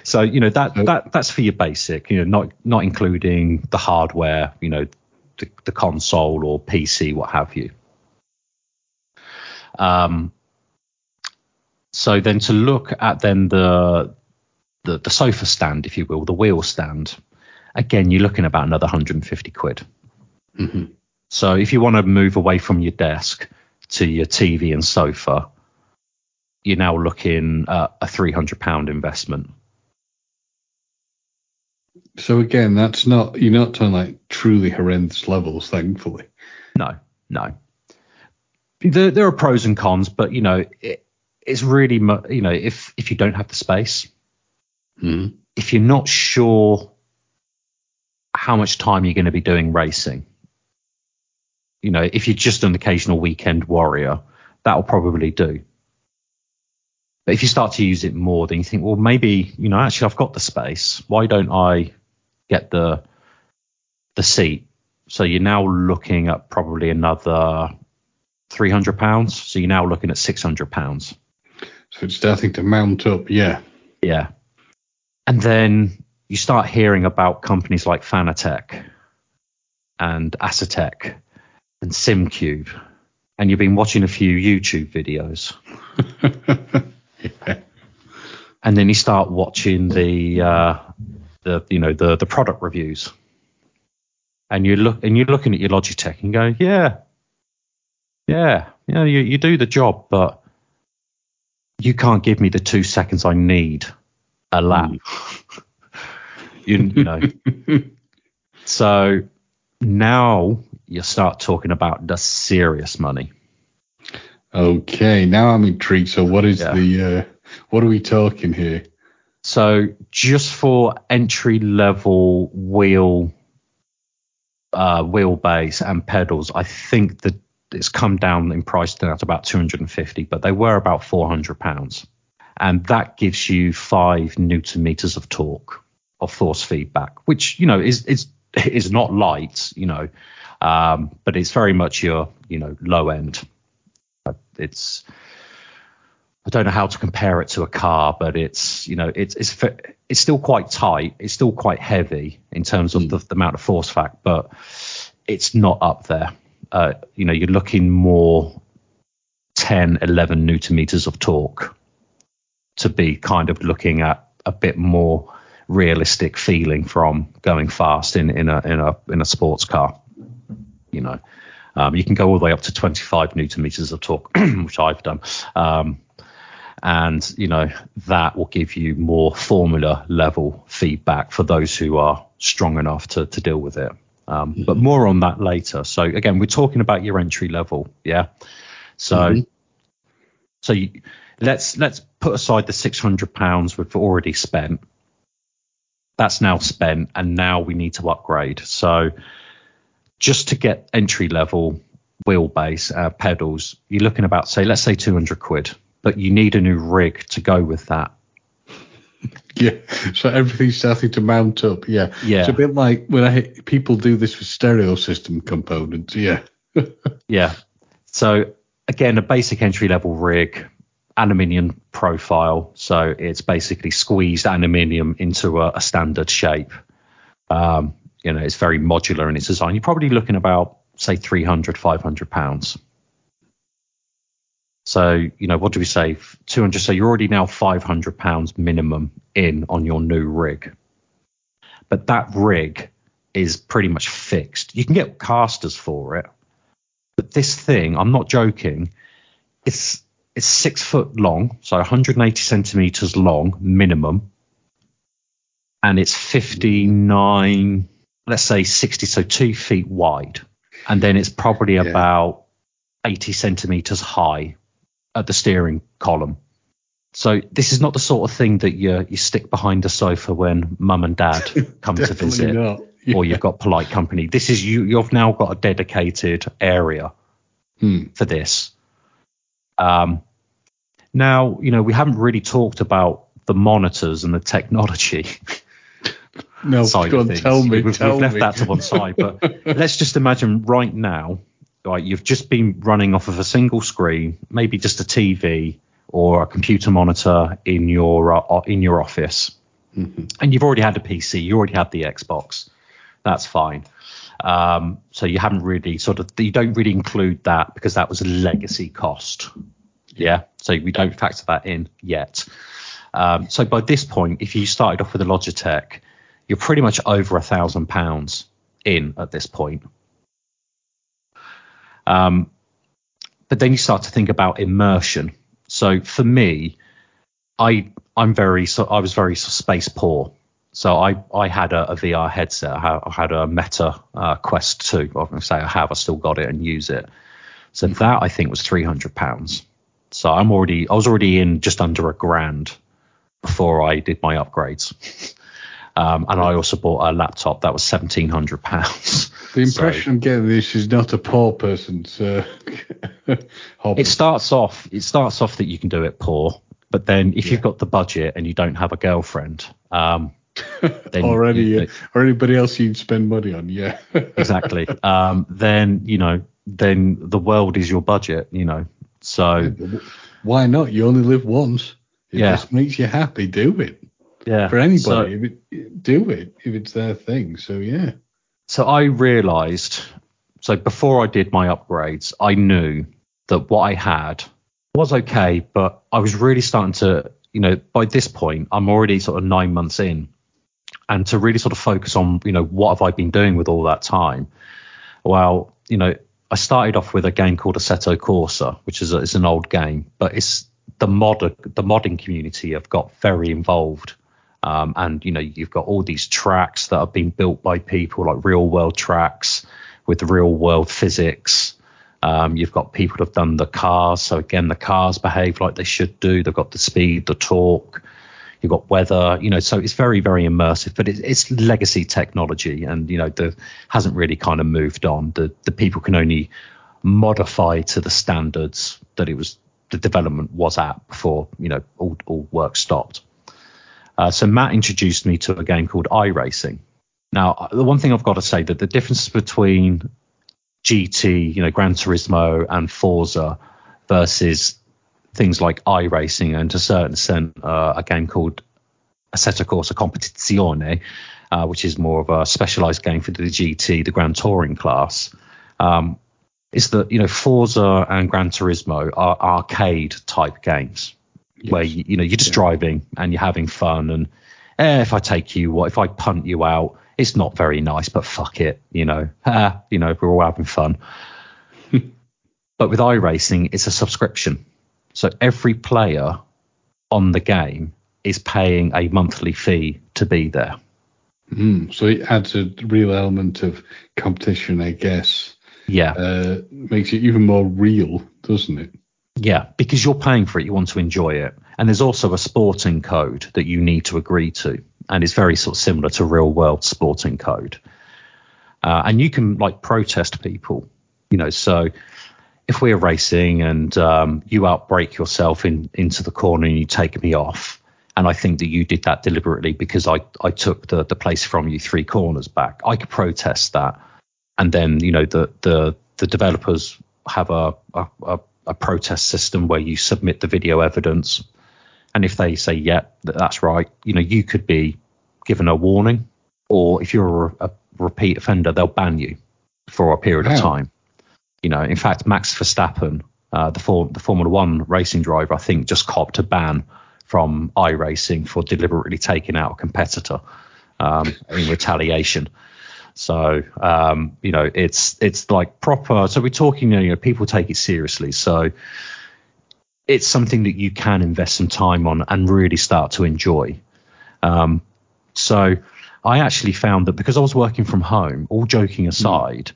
so you know that that that's for your basic. You know, not not including the hardware. You know, the, the console or PC, what have you. Um, so then to look at then the, the, the sofa stand, if you will, the wheel stand, again you're looking about another 150 quid. Mm-hmm. So if you want to move away from your desk to your TV and sofa, you're now looking at a 300 pound investment. So again, that's not you're not talking like truly horrendous levels, thankfully. No, no there, there are pros and cons, but you know, it, it's really you know, if if you don't have the space, mm. if you're not sure how much time you're going to be doing racing, you know, if you're just an occasional weekend warrior, that'll probably do. But if you start to use it more, then you think, well, maybe you know, actually, I've got the space. Why don't I get the the seat? So you're now looking at probably another 300 pounds. So you're now looking at 600 pounds. So it's starting to mount up, yeah. Yeah. And then you start hearing about companies like Fanatec and Asetek and Simucube, and you've been watching a few YouTube videos. yeah. And then you start watching the uh, the you know the the product reviews, and you look and you're looking at your Logitech and go, yeah, yeah, yeah, you, you do the job, but you can't give me the two seconds I need a lap. Mm. you, you know. so now you start talking about the serious money. Okay, now I'm intrigued. So what is yeah. the uh, what are we talking here? So just for entry level wheel uh, wheelbase and pedals, I think the it's come down in price to about 250, but they were about 400 pounds, and that gives you five newton meters of torque of force feedback, which you know is is is not light, you know, um, but it's very much your you know low end. It's I don't know how to compare it to a car, but it's you know it's it's it's still quite tight. It's still quite heavy in terms of the, the amount of force fact, but it's not up there uh, you know, you're looking more 10, 11 newton meters of torque. to be kind of looking at a bit more realistic feeling from going fast in, in a in a in a sports car. You know, um, you can go all the way up to 25 newton meters of torque, which I've done. Um, and you know that will give you more formula level feedback for those who are strong enough to to deal with it. Um, mm-hmm. But more on that later. So again, we're talking about your entry level, yeah. So mm-hmm. so you, let's let's put aside the 600 pounds we've already spent. That's now spent, and now we need to upgrade. So just to get entry level wheelbase uh, pedals, you're looking about say let's say 200 quid, but you need a new rig to go with that. Yeah, so everything's starting to mount up. Yeah, yeah. It's a bit like when I people do this with stereo system components. Yeah, yeah. So again, a basic entry level rig, aluminium profile. So it's basically squeezed aluminium into a, a standard shape. Um, you know, it's very modular in its design. You're probably looking about say 300, 500 pounds. So, you know, what do we say? 200. So you're already now 500 pounds minimum in on your new rig. But that rig is pretty much fixed. You can get casters for it. But this thing, I'm not joking, it's it's six foot long, so 180 centimeters long minimum, and it's 59, let's say 60, so two feet wide, and then it's probably yeah. about 80 centimeters high at the steering column. So this is not the sort of thing that you you stick behind a sofa when mum and dad come to visit, yeah. or you've got polite company. This is you. You've now got a dedicated area hmm. for this. Um, now you know we haven't really talked about the monitors and the technology. no, side go of things. tell me. We've, tell we've left me. that to one side, but let's just imagine right now right, you've just been running off of a single screen, maybe just a TV or a computer monitor in your uh, in your office, mm-hmm. and you've already had a PC, you already had the Xbox. That's fine. Um, so you haven't really sort of you don't really include that because that was a legacy cost. Yeah, so we don't factor that in yet. Um, so by this point, if you started off with a Logitech, you're pretty much over a thousand pounds in at this point. Um, but then you start to think about immersion. So for me, I I'm very so I was very space poor. So I I had a, a VR headset. I had a Meta uh, Quest 2. I'm going to say I have. I still got it and use it. So that I think was 300 pounds. So I'm already I was already in just under a grand before I did my upgrades. Um, and I also bought a laptop that was seventeen hundred pounds. The impression so, I'm getting this is not a poor person's uh, hobby. It starts off it starts off that you can do it poor, but then if yeah. you've got the budget and you don't have a girlfriend, um, or any you, or anybody else you'd spend money on, yeah. exactly. Um, then you know, then the world is your budget, you know. So why not? You only live once. If yeah. this makes you happy, do it. Yeah. For anybody, so, it, do it if it's their thing. So yeah. So I realised. So before I did my upgrades, I knew that what I had was okay, but I was really starting to, you know, by this point, I'm already sort of nine months in, and to really sort of focus on, you know, what have I been doing with all that time? Well, you know, I started off with a game called Assetto Corsa, which is a, it's an old game, but it's the mod the modding community have got very involved um, and you know you've got all these tracks that have been built by people like real world tracks with real world physics. Um, you've got people who've done the cars, so again the cars behave like they should do. They've got the speed, the torque. You've got weather, you know, so it's very, very immersive. But it, it's legacy technology, and you know, the hasn't really kind of moved on. The the people can only modify to the standards that it was the development was at before you know all, all work stopped. Uh, so Matt introduced me to a game called iRacing. Now, the one thing I've got to say that the difference between GT, you know, Gran Turismo and Forza versus things like iRacing and to a certain extent uh, a game called Assetto Corsa Competizione, uh, which is more of a specialized game for the GT, the Grand Touring class, um, is that, you know, Forza and Gran Turismo are arcade type games where you, you know you're just driving and you're having fun and eh, if I take you, what if I punt you out? It's not very nice, but fuck it, you know, ah, you know, we're all having fun. but with iRacing, it's a subscription, so every player on the game is paying a monthly fee to be there. Mm, so it adds a real element of competition, I guess. Yeah. Uh, makes it even more real, doesn't it? Yeah, because you're paying for it, you want to enjoy it. And there's also a sporting code that you need to agree to. And it's very sort of similar to real world sporting code. Uh, and you can like protest people, you know, so if we're racing and um, you outbrake yourself in into the corner and you take me off, and I think that you did that deliberately because I, I took the, the place from you three corners back. I could protest that, and then you know the the the developers have a a, a protest system where you submit the video evidence, and if they say yeah that's right, you know you could be given a warning, or if you're a, a repeat offender, they'll ban you for a period wow. of time. You know, in fact, Max Verstappen, uh, the for, the Formula One racing driver, I think just copped a ban from iRacing for deliberately taking out a competitor um, in retaliation. So um, you know, it's it's like proper. So we're talking, you know, people take it seriously. So it's something that you can invest some time on and really start to enjoy. Um, so I actually found that because I was working from home, all joking aside,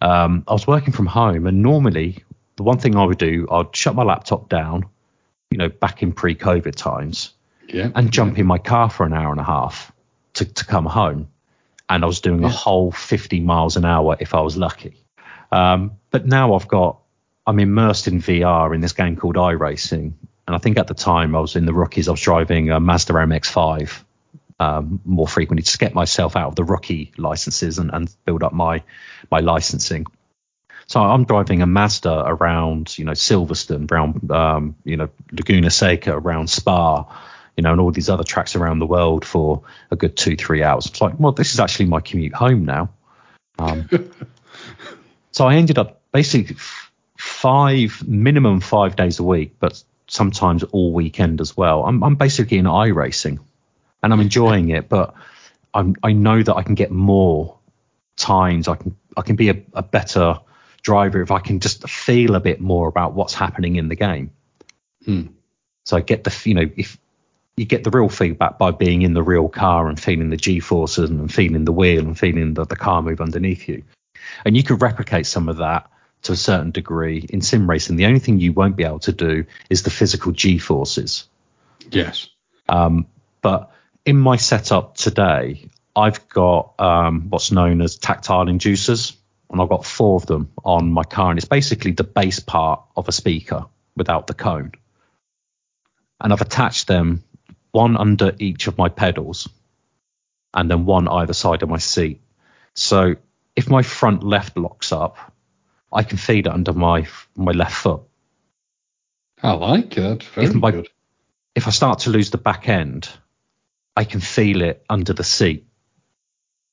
mm. um, I was working from home, and normally the one thing I would do, I'd shut my laptop down, you know, back in pre-COVID times, yeah, and jump yeah. in my car for an hour and a half to, to come home. And I was doing yeah. a whole 50 miles an hour if I was lucky. Um, but now I've got, I'm immersed in VR in this game called iRacing. And I think at the time I was in the rookies, I was driving a Mazda MX5 um, more frequently to get myself out of the rookie licenses and, and build up my my licensing. So I'm driving a Mazda around, you know, Silverstone, around, um, you know, Laguna Seca, around Spa, you know, and all these other tracks around the world for a good two, three hours. It's like, well, this is actually my commute home now. Um, so I ended up basically five, minimum five days a week, but sometimes all weekend as well. I'm, I'm basically in iRacing and I'm enjoying it, but I'm, I know that I can get more times. I can, I can be a, a better driver if I can just feel a bit more about what's happening in the game. Hmm. So I get the you know if you get the real feedback by being in the real car and feeling the G forces and feeling the wheel and feeling the, the car move underneath you, and you could replicate some of that to a certain degree in sim racing. The only thing you won't be able to do is the physical G forces. Yes. Um, but in my setup today, I've got um, what's known as tactile inducers and I've got four of them on my car, and it's basically the base part of a speaker without the cone. And I've attached them one under each of my pedals, and then one either side of my seat. So if my front left locks up, I can feed it under my my left foot. I like it. Very if my, good. If I start to lose the back end, I can feel it under the seat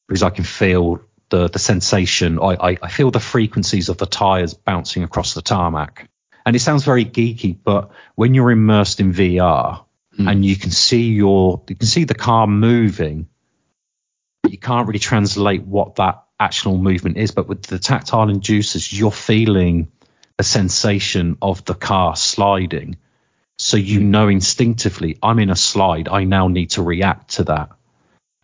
because I can feel the the sensation. I, I, I feel the frequencies of the tires bouncing across the tarmac. And it sounds very geeky, but when you're immersed in VR mm. and you can see your you can see the car moving, but you can't really translate what that actual movement is. But with the tactile inducers, you're feeling a sensation of the car sliding. So you hmm. know instinctively, I'm in a slide. I now need to react to that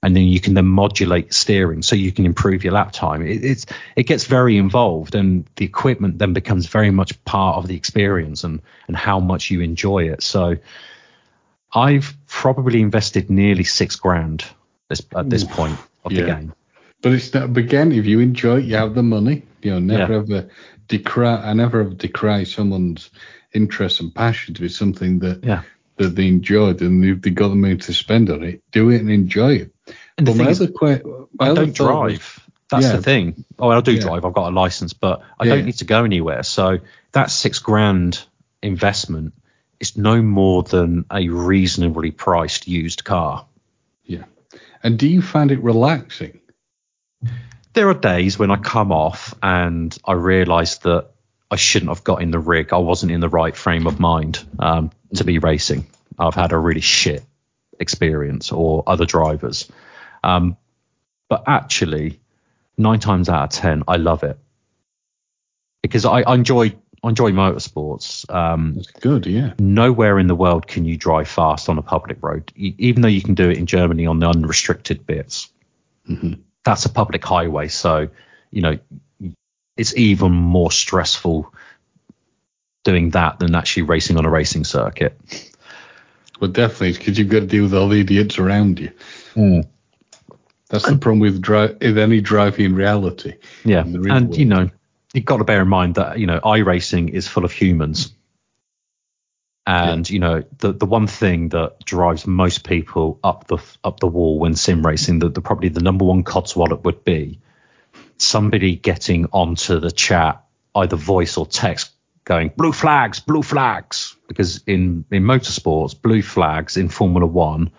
and then you can then modulate steering so you can improve your lap time. It, it's it gets very involved, and the equipment then becomes very much part of the experience and and how much you enjoy it. So I've probably invested nearly six grand this, at this point of yeah. the game. But it's not again, if you enjoy it, you have the money. You know, never yeah. ever decry. I never ever decry someone's interest and passion to be something that yeah. that they enjoyed and if they got the money to spend on it, do it and enjoy it. And the thing is, I don't drive. Was, That's yeah. the thing. Oh, I do drive. I've got a license, but I don't need to go anywhere. So that six grand investment is no more than a reasonably priced used car. Yeah. And do you find it relaxing? There are days when I come off and I realise that I shouldn't have got in the rig. I wasn't in the right frame of mind um, to be racing. I've had a really shit experience or other drivers. Um, but actually, nine times out of ten, I love it because I, I enjoy I enjoy motorsports. Um, That's good, yeah. nowhere in the world can you drive fast on a public road, e- even though you can do it in Germany on the unrestricted bits. Mhm. That's a public highway, so you know it's even more stressful doing that than actually racing on a racing circuit. Well, definitely, because you've got to deal with all the idiots around you. Mm. That's the problem with dri- with any driving in reality. Yeah, in the real and you know you've got to bear in mind that you know iRacing is full of humans, and you know the the one thing that drives most people up the up the wall when sim racing, the, the probably the number one codswallop would be somebody getting onto the chat, either voice or text, going blue flags, blue flags, because in in motorsports, blue flags in Formula One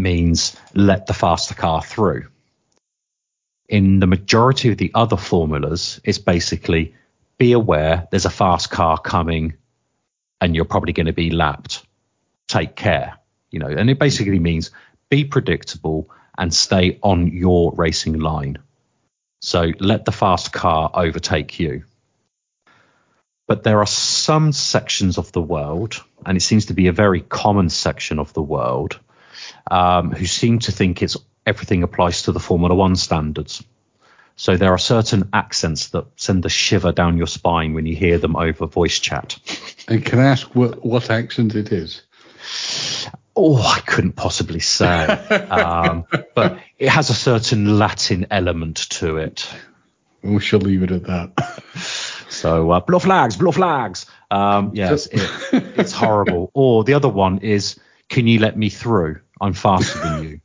means let the faster car through in the majority of the other formulas, it's basically be aware there's a fast car coming and you're probably going to be lapped. Take care. You know, and it basically means be predictable and stay on your racing line. So let the fast car overtake you. But there are some sections of the world, and it seems to be a very common section of the world, um, who seem to think it's everything applies to the Formula One standards. So there are certain accents that send a shiver down your spine when you hear them over voice chat. And can I ask what, what accent it is? Oh, I couldn't possibly say, um, but it has a certain Latin element to it. We shall leave it at that. So uh, blue flags, blue flags. Um, yes, it, it's horrible. Or the other one is, can you let me through? I'm faster than you.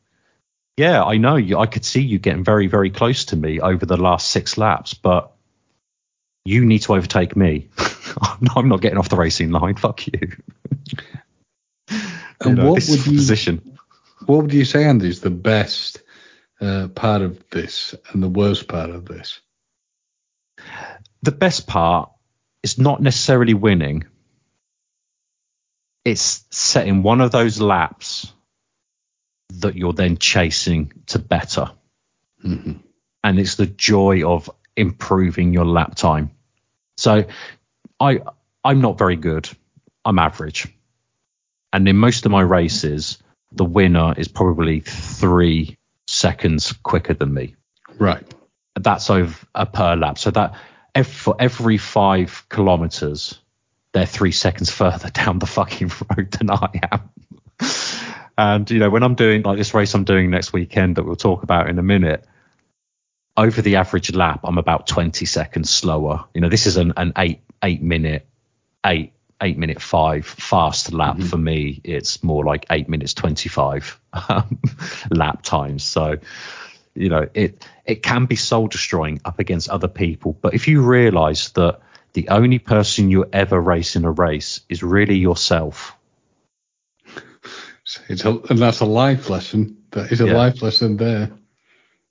Yeah, I know. I could see you getting very, very close to me over the last six laps, but you need to overtake me. I'm not getting off the racing line. Fuck you. And know, what would you position? what would you say, Andy, is the best uh, part of this and the worst part of this? the best part is not necessarily winning. It's setting one of those laps that you're then chasing to better. Mhm. And it's the joy of improving your lap time. So I I'm not very good. I'm average. And in most of my races, the winner is probably three seconds quicker than me Right. that's over a per lap. So that for every five kilometers, they're three seconds further down the fucking road than I am. And you know, when I'm doing like this race I'm doing next weekend that we'll talk about in a minute, over the average lap, I'm about 20 seconds slower. You know, this is an, an eight eight minute eight eight minute five fast lap for me. It's more like eight minutes 25 um, lap times. So you know it it can be soul destroying up against other people but if you realize that the only person you ever race in a race is really yourself It's a, and that's a life lesson. That is a Yeah. life lesson there.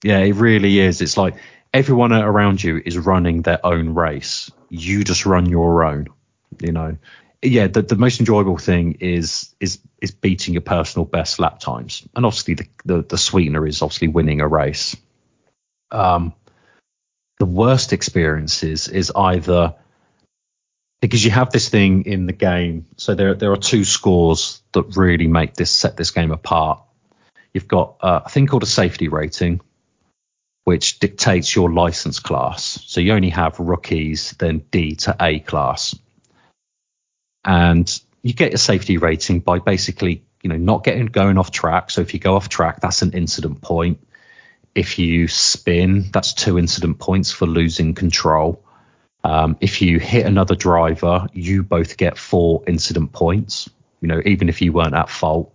yeah it really is it's like everyone around you is running their own race you just run your own you know yeah the, the most enjoyable thing is is is beating your personal best lap times and obviously the, the the sweetener is obviously winning a race um the worst experiences is either because you have this thing in the game. So there there are two scores that really make this set this game apart. You've got uh, a thing called a safety rating which dictates your license class. So you only have rookies then D to A class. And you get a safety rating by basically you know not getting going off track. So if you go off track that's an incident point. If you spin that's two incident points for losing control um, if you hit another driver you both get four incident points you know even if you weren't at fault.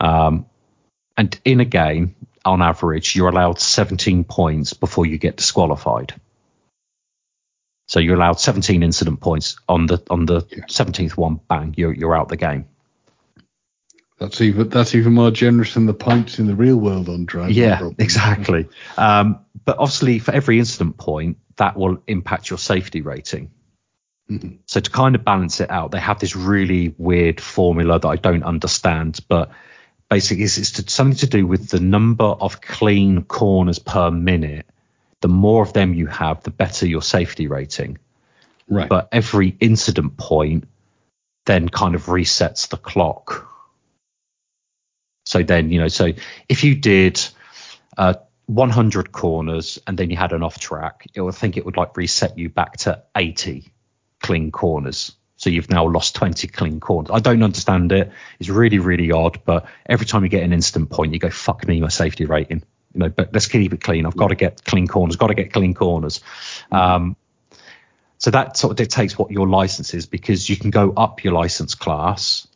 Um, and in a game on average you're allowed 17 points before you get disqualified. So you're allowed 17 incident points on the on the Yeah. 17th one bang you're you're out the game That's even that's even more generous than the points in the real world on driving. yeah exactly um, but obviously for every incident point that will impact your safety rating Mm-hmm. So to kind of balance it out, they have this really weird formula that I don't understand, but basically it's, it's to, something to do with the number of clean corners per minute. The more of them you have, the better your safety rating. Right. But every incident point then kind of resets the clock. So then, you know, so if you did uh, 100 corners and then you had an off track, it would think it would like reset you back to 80 clean corners. So you've now lost 20 clean corners. I don't understand it. It's really, really odd. But every time you get an instant point, you go, fuck me, my safety rating. You know, but let's keep it clean. I've got to get clean corners, got to get clean corners. Um, so that sort of dictates what your license is because you can go up your license class.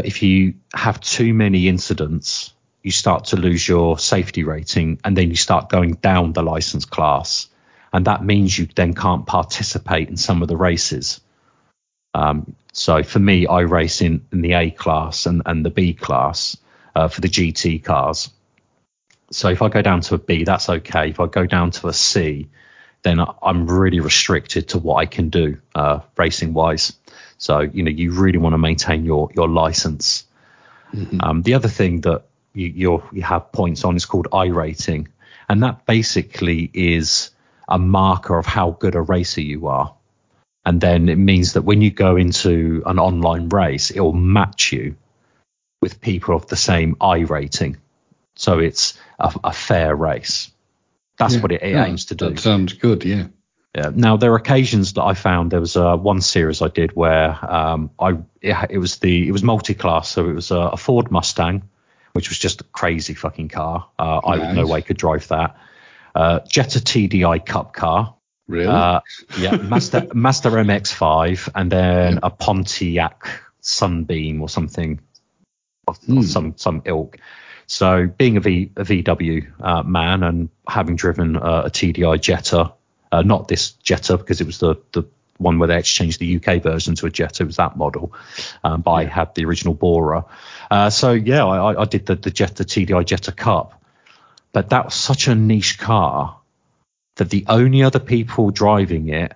But if you have too many incidents, you start to lose your safety rating and then you start going down the license class. And that means you then can't participate in some of the races. Um, so for me, I race in, in the A class and, and the B class uh, for the GT cars. So if I go down to a B, that's okay. If I go down to a C, then I'm really restricted to what I can do uh, racing wise. So you know you really want to maintain your your license. Mm-hmm. Um, the other thing that you you have points on is called I rating, and that basically is a marker of how good a racer you are. And then it means that when you go into an online race, it will match you with people of the same I rating. So it's a, a fair race. That's yeah, what it, it yeah, aims to do. That sounds good, yeah. Yeah. Now there are occasions that I found there was uh, one series I did where um, I it, was the it was multi-class, so it was a, a, Ford Mustang, which was just a crazy fucking car. Uh, nice. I no way could drive that. Uh, Jetta TDI Cup car, Really? Uh, yeah, Mazda Mazda MX-5, and then a Pontiac Sunbeam or something, of, hmm. some some ilk. So being a, v, a VW uh, man and having driven uh, a TDI Jetta, uh, not this Jetta because it was the the one where they exchanged the UK version to a Jetta, it was that model, um, but yeah. I had the original Bora. Uh, so yeah, I, I did the, the Jetta TDI Jetta Cup, but that was such a niche car that the only other people driving it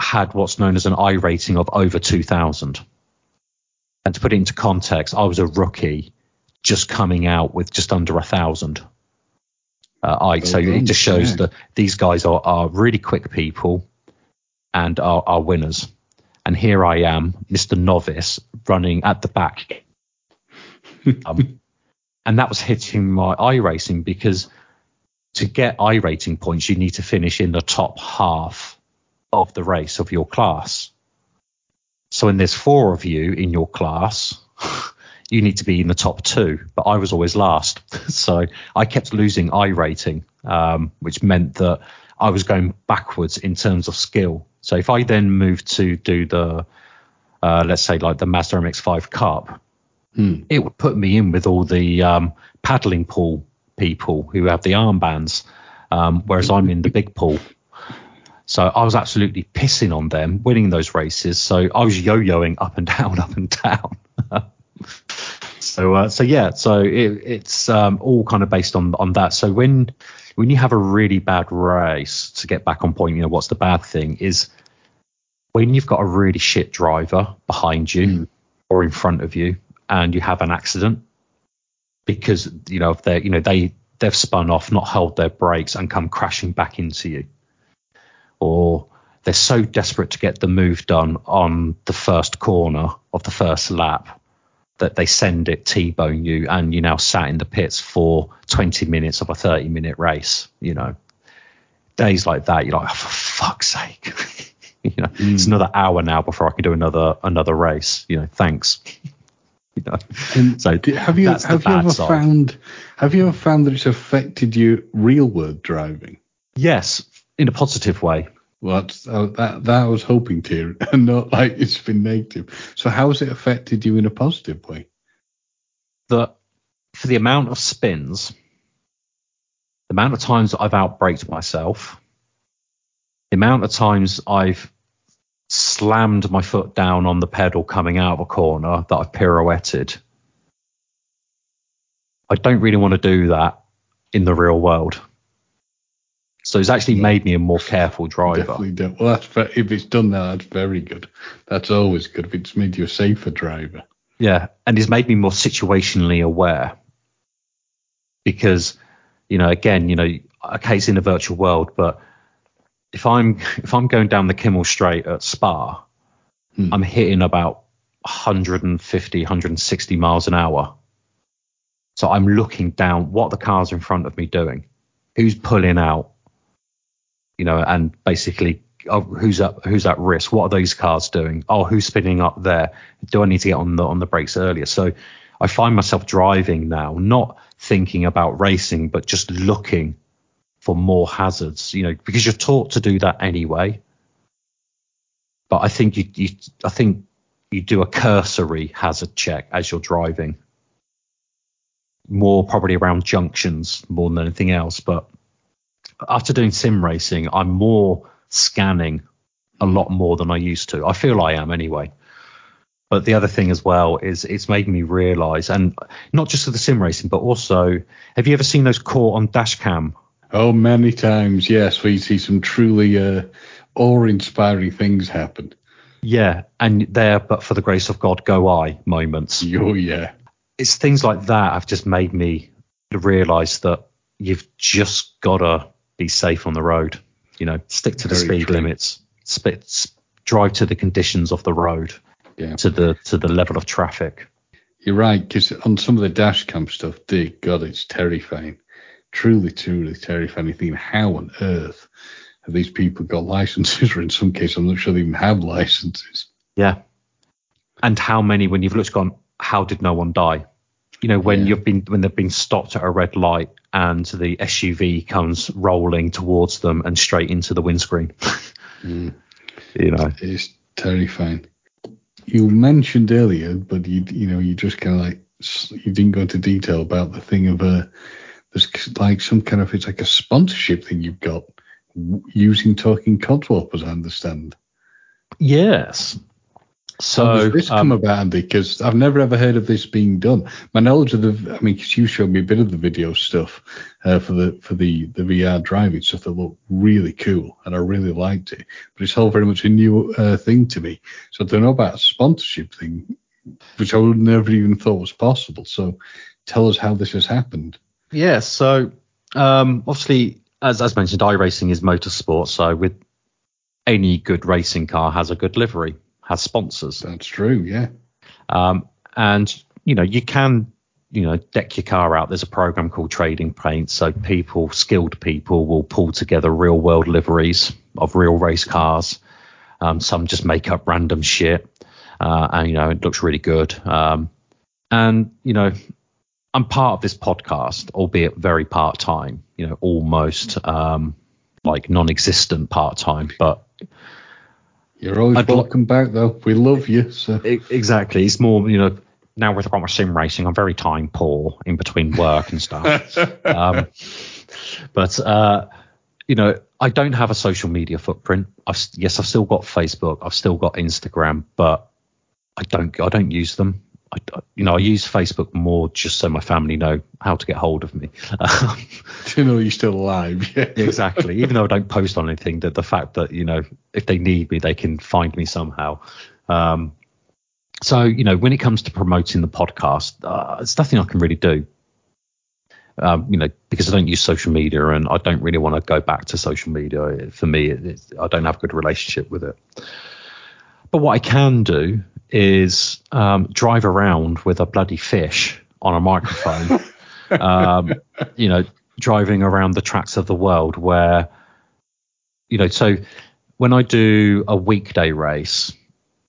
had what's known as an I rating of over 2000. And to put it into context, I was a rookie just coming out with just under a thousand. Uh, I, so it just shows yeah. that these guys are, are really quick people and are, are winners. And here I am, Mr. Novice, running at the back. um, and that was hitting my I racing because to get I rating points, you need to finish in the top half of the race of your class. So when there's four of you in your class, you need to be in the top two. But I was always last, so I kept losing I rating, um, which meant that I was going backwards in terms of skill. So if I then moved to do the, uh, let's say like the Mazda MX-5 Cup, hmm. it would put me in with all the um, paddling pool people who have the armbands, um, whereas I'm in the big pool. So I was absolutely pissing on them winning those races. So I was yo-yoing up and down, up and down. so uh, so yeah, so it, it's um, all kind of based on on that. So when when you have a really bad race to get back on point, you know what's the bad thing is when you've got a really shit driver behind you mm. or in front of you and you have an accident because you know if they you know they they've spun off, not held their brakes, and come crashing back into you, or they're so desperate to get the move done on the first corner of the first lap that they send it T-bone you, and you now sat in the pits for 20 minutes of a 30 minute race. You know, days like that, you're like, oh, for fuck's sake. you know, mm. it's another hour now before I can do another another race. You know, thanks. you know. And so have you have you ever side. found have you ever found that it's affected you real world driving? Yes, in a positive way. Well, uh, that that I was hoping to, and not like it's been negative. So how has it affected you in a positive way? That for the amount of spins, the amount of times that I've outbraked myself, the amount of times I've slammed my foot down on the pedal coming out of a corner that I've pirouetted. I don't really want to do that in the real world. So it's actually made me a more careful driver. Definitely. Well, that's if it's done that, that's very good. That's always good. If it's made you a safer driver. Yeah, and it's made me more situationally aware because, you know, again, you know, okay, it's in a virtual world, but if I'm if I'm going down the Kemmel Straight at Spa, Hmm. I'm hitting about 150, 160 miles an hour. So I'm looking down what the cars in front of me doing, who's pulling out, you know, and basically oh, who's up, who's at risk, what are those cars doing? Oh, who's spinning up there? Do I need to get on the on the brakes earlier? So I find myself driving now, not thinking about racing, but just looking for more hazards, you know, because you're taught to do that anyway. But I think you, you I think you do a cursory hazard check as you're driving. More probably around junctions more than anything else. But after doing sim racing, I'm more scanning a lot more than I used to. I feel I am anyway. But the other thing as well is it's made me realise, and not just with the sim racing, but also, have you ever seen those caught on dash cam? Oh, many times, yes. We see some truly uh, awe-inspiring things happen. Yeah, and there, but for the grace of God, go I moments. Oh, yeah. It's things like that have just made me realise that you've just got to be safe on the road. You know, stick to the Very speed true. limits, spit, drive to the conditions of the road, Yeah. to the to the level of traffic. You're right, because on some of the dash cam stuff, dear God, it's terrifying. Truly, truly terrifying. You think, how on earth have these people got licenses? Or in some cases, I'm not sure they even have licenses. Yeah. And how many when you've looked gone, how did no one die? You know, when Yeah. you've been when they've been stopped at a red light and the SUV comes rolling towards them and straight into the windscreen. Mm. You know. It's terrifying. You mentioned earlier, but you you know you just kind of like you didn't go into detail about the thing of uh there's like some kind of it's like a sponsorship thing you've got using talking Codswallop, as I understand. Yes. How So does this um, come about, Andy? Because I've never ever heard of this being done. My knowledge of the, I mean, 'cause you showed me a bit of the video stuff uh, for the for the the VR driving stuff that looked really cool, and I really liked it. But it's all very much a new uh, thing to me. So I don't know about a sponsorship thing, which I would never even thought was possible. So tell us how this has happened. Yeah, so um, obviously, as as mentioned, iRacing is motorsport. So with any good racing car has a good livery, has sponsors, That's true. Yeah. um, and you know you can you know deck your car out. There's a program called Trading Paint, so people, skilled people, will pull together real world liveries of real race cars. Um, some just make up random shit, uh, and you know it looks really good. Um, and you know I'm part of this podcast, albeit very part time, you know, almost um, like non existent part time. But You're always I'd welcome back, though. We love you. So exactly, it's more, you know, now with my sim racing, I'm very time poor in between work and stuff. um, but, uh, you know, I don't have a social media footprint. I've, yes, I've still got Facebook, I've still got Instagram, but I don't, I don't use them. I, you know, I use Facebook more just so my family know how to get hold of me. Um, you know you're still alive. Yeah. exactly. Even though I don't post on anything, that the fact that you know if they need me, they can find me somehow. Um, so you know, when it comes to promoting the podcast, uh, it's nothing I can really do. Um, you know, because I don't use social media and I don't really want to go back to social media. For me, it, it's I don't have a good relationship with it. But what I can do is um, drive around with a bloody fish on a microphone. um, you know, driving around the tracks of the world where, you know, so when I do a weekday race,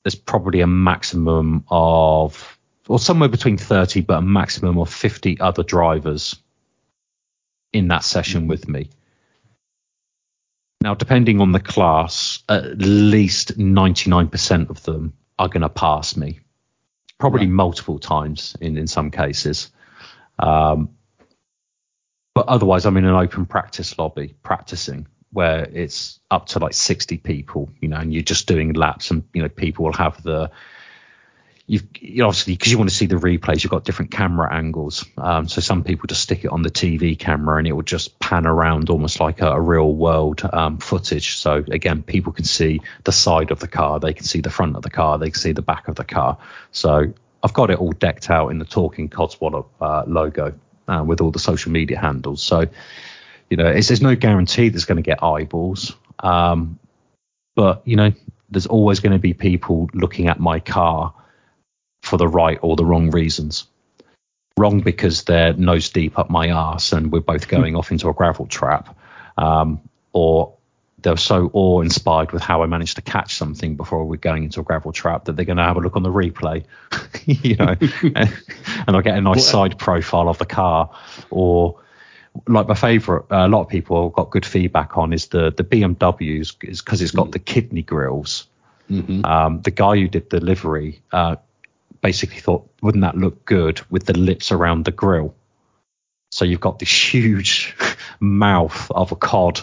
there's probably a maximum of, or somewhere between 30, but a maximum of 50 other drivers in that session with me. Now, depending on the class, at least 99% of them are going to pass me, probably Right. multiple times in, in some cases. Um, but otherwise, I'm in an open practice lobby practicing where it's up to like 60 people, you know, and you're just doing laps and, you know, people will have the, you've you obviously because you want to see the replays, you've got different camera angles. Um, so some people just stick it on the TV camera and it will just pan around almost like a, a real world um, footage. So again, people can see the side of the car, they can see the front of the car, they can see the back of the car. So I've got it all decked out in the Talking Codswallop uh, logo uh, with all the social media handles. So you know, there's no guarantee there's going to get eyeballs. Um, but you know, there's always going to be people looking at my car for the right or the wrong reasons. Wrong because they're nose deep up my ass and we're both going off into a gravel trap, um, or they're so awe inspired with how I managed to catch something before we're going into a gravel trap that they're going to have a look on the replay, you know, and, and I'll get a nice side profile of the car. Or like my favorite, uh, a lot of people got good feedback on is the the BMWs is because it's got mm. the kidney grills. Mm-hmm. Um, the guy who did the livery uh, basically thought, wouldn't that look good with the lips around the grill? So you've got this huge mouth of a cod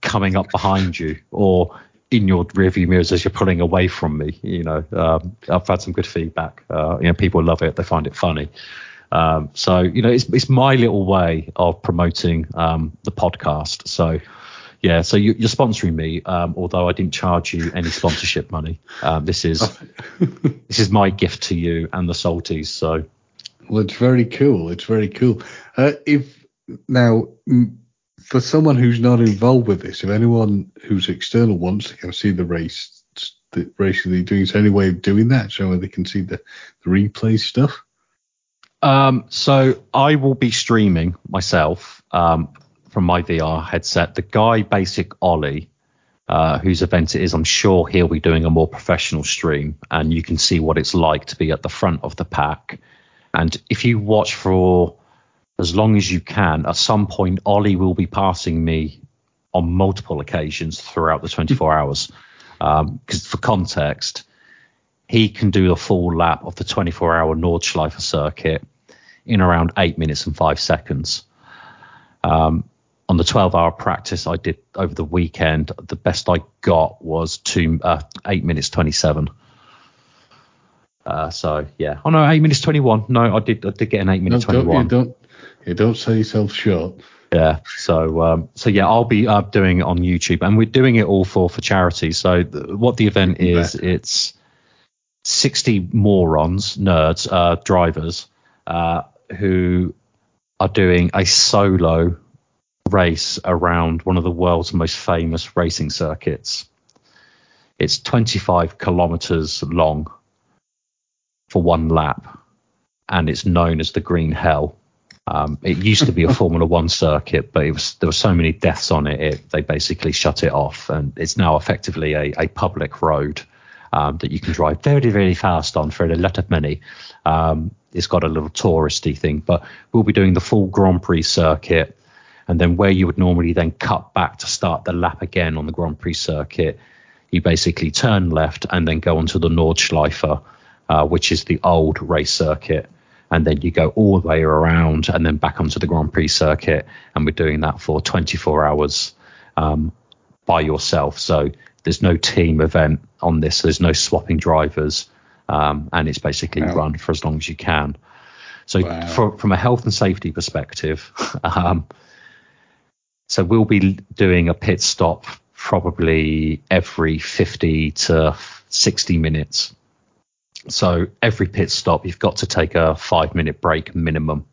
coming up behind you, or in your rearview mirrors as you're pulling away from me. You know, um, I've had some good feedback. Uh, you know, people love it; they find it funny. Um, so you know, it's it's my little way of promoting um, the podcast. So yeah, so you, are sponsoring me, um, although I didn't charge you any sponsorship money. Um, this is this is my gift to you and the Salties. So, well, it's very cool. It's very cool. Uh, if now for someone who's not involved with this, if anyone who's external wants to of see the race, the race that they're doing, is there any way of doing that so they can see the, the replay stuff? Um, so I will be streaming myself. Um, from my VR headset. The guy, Basic Ollie, uh, whose event it is, I'm sure he'll be doing a more professional stream, and you can see what it's like to be at the front of the pack. And if you watch for as long as you can, at some point, Ollie will be passing me on multiple occasions throughout the 24 hours. Because um, for context, he can do a full lap of the 24 hour Nordschleife circuit in around eight minutes and five seconds. Um, on the 12 hour practice I did over the weekend, the best I got was two, uh, 8 minutes 27. Uh, so yeah, oh no, eight minutes twenty one. No, I did I did get an eight minutes twenty one. Don't, you don't sell yourself short. Yeah. So um, so yeah, I'll be uh, doing it on YouTube, and we're doing it all for for charity. So th- what the event is, it's sixty morons, nerds, uh, drivers, uh, who are doing a solo race around one of the world's most famous racing circuits. It's 25 kilometers long for one lap, and it's known as the Green Hell. Um, it used to be a Formula One circuit, but was, there were so many deaths on it, it, they basically shut it off, and it's now effectively a, a public road um, that you can drive very, very fast on for a lot of money. Um, it's got a little touristy thing, but we'll be doing the full Grand Prix circuit and then where you would normally then cut back to start the lap again on the Grand Prix circuit, you basically turn left and then go onto the Nordschleife, uh, which is the old race circuit. And then you go all the way around and then back onto the Grand Prix circuit. And we're doing that for 24 hours um, by yourself. So there's no team event on this. There's no swapping drivers. Um, and it's basically wow. run for as long as you can. So wow. for, from a health and safety perspective, um, so we'll be doing a pit stop probably every 50 to 60 minutes. So every pit stop, you've got to take a five minute break minimum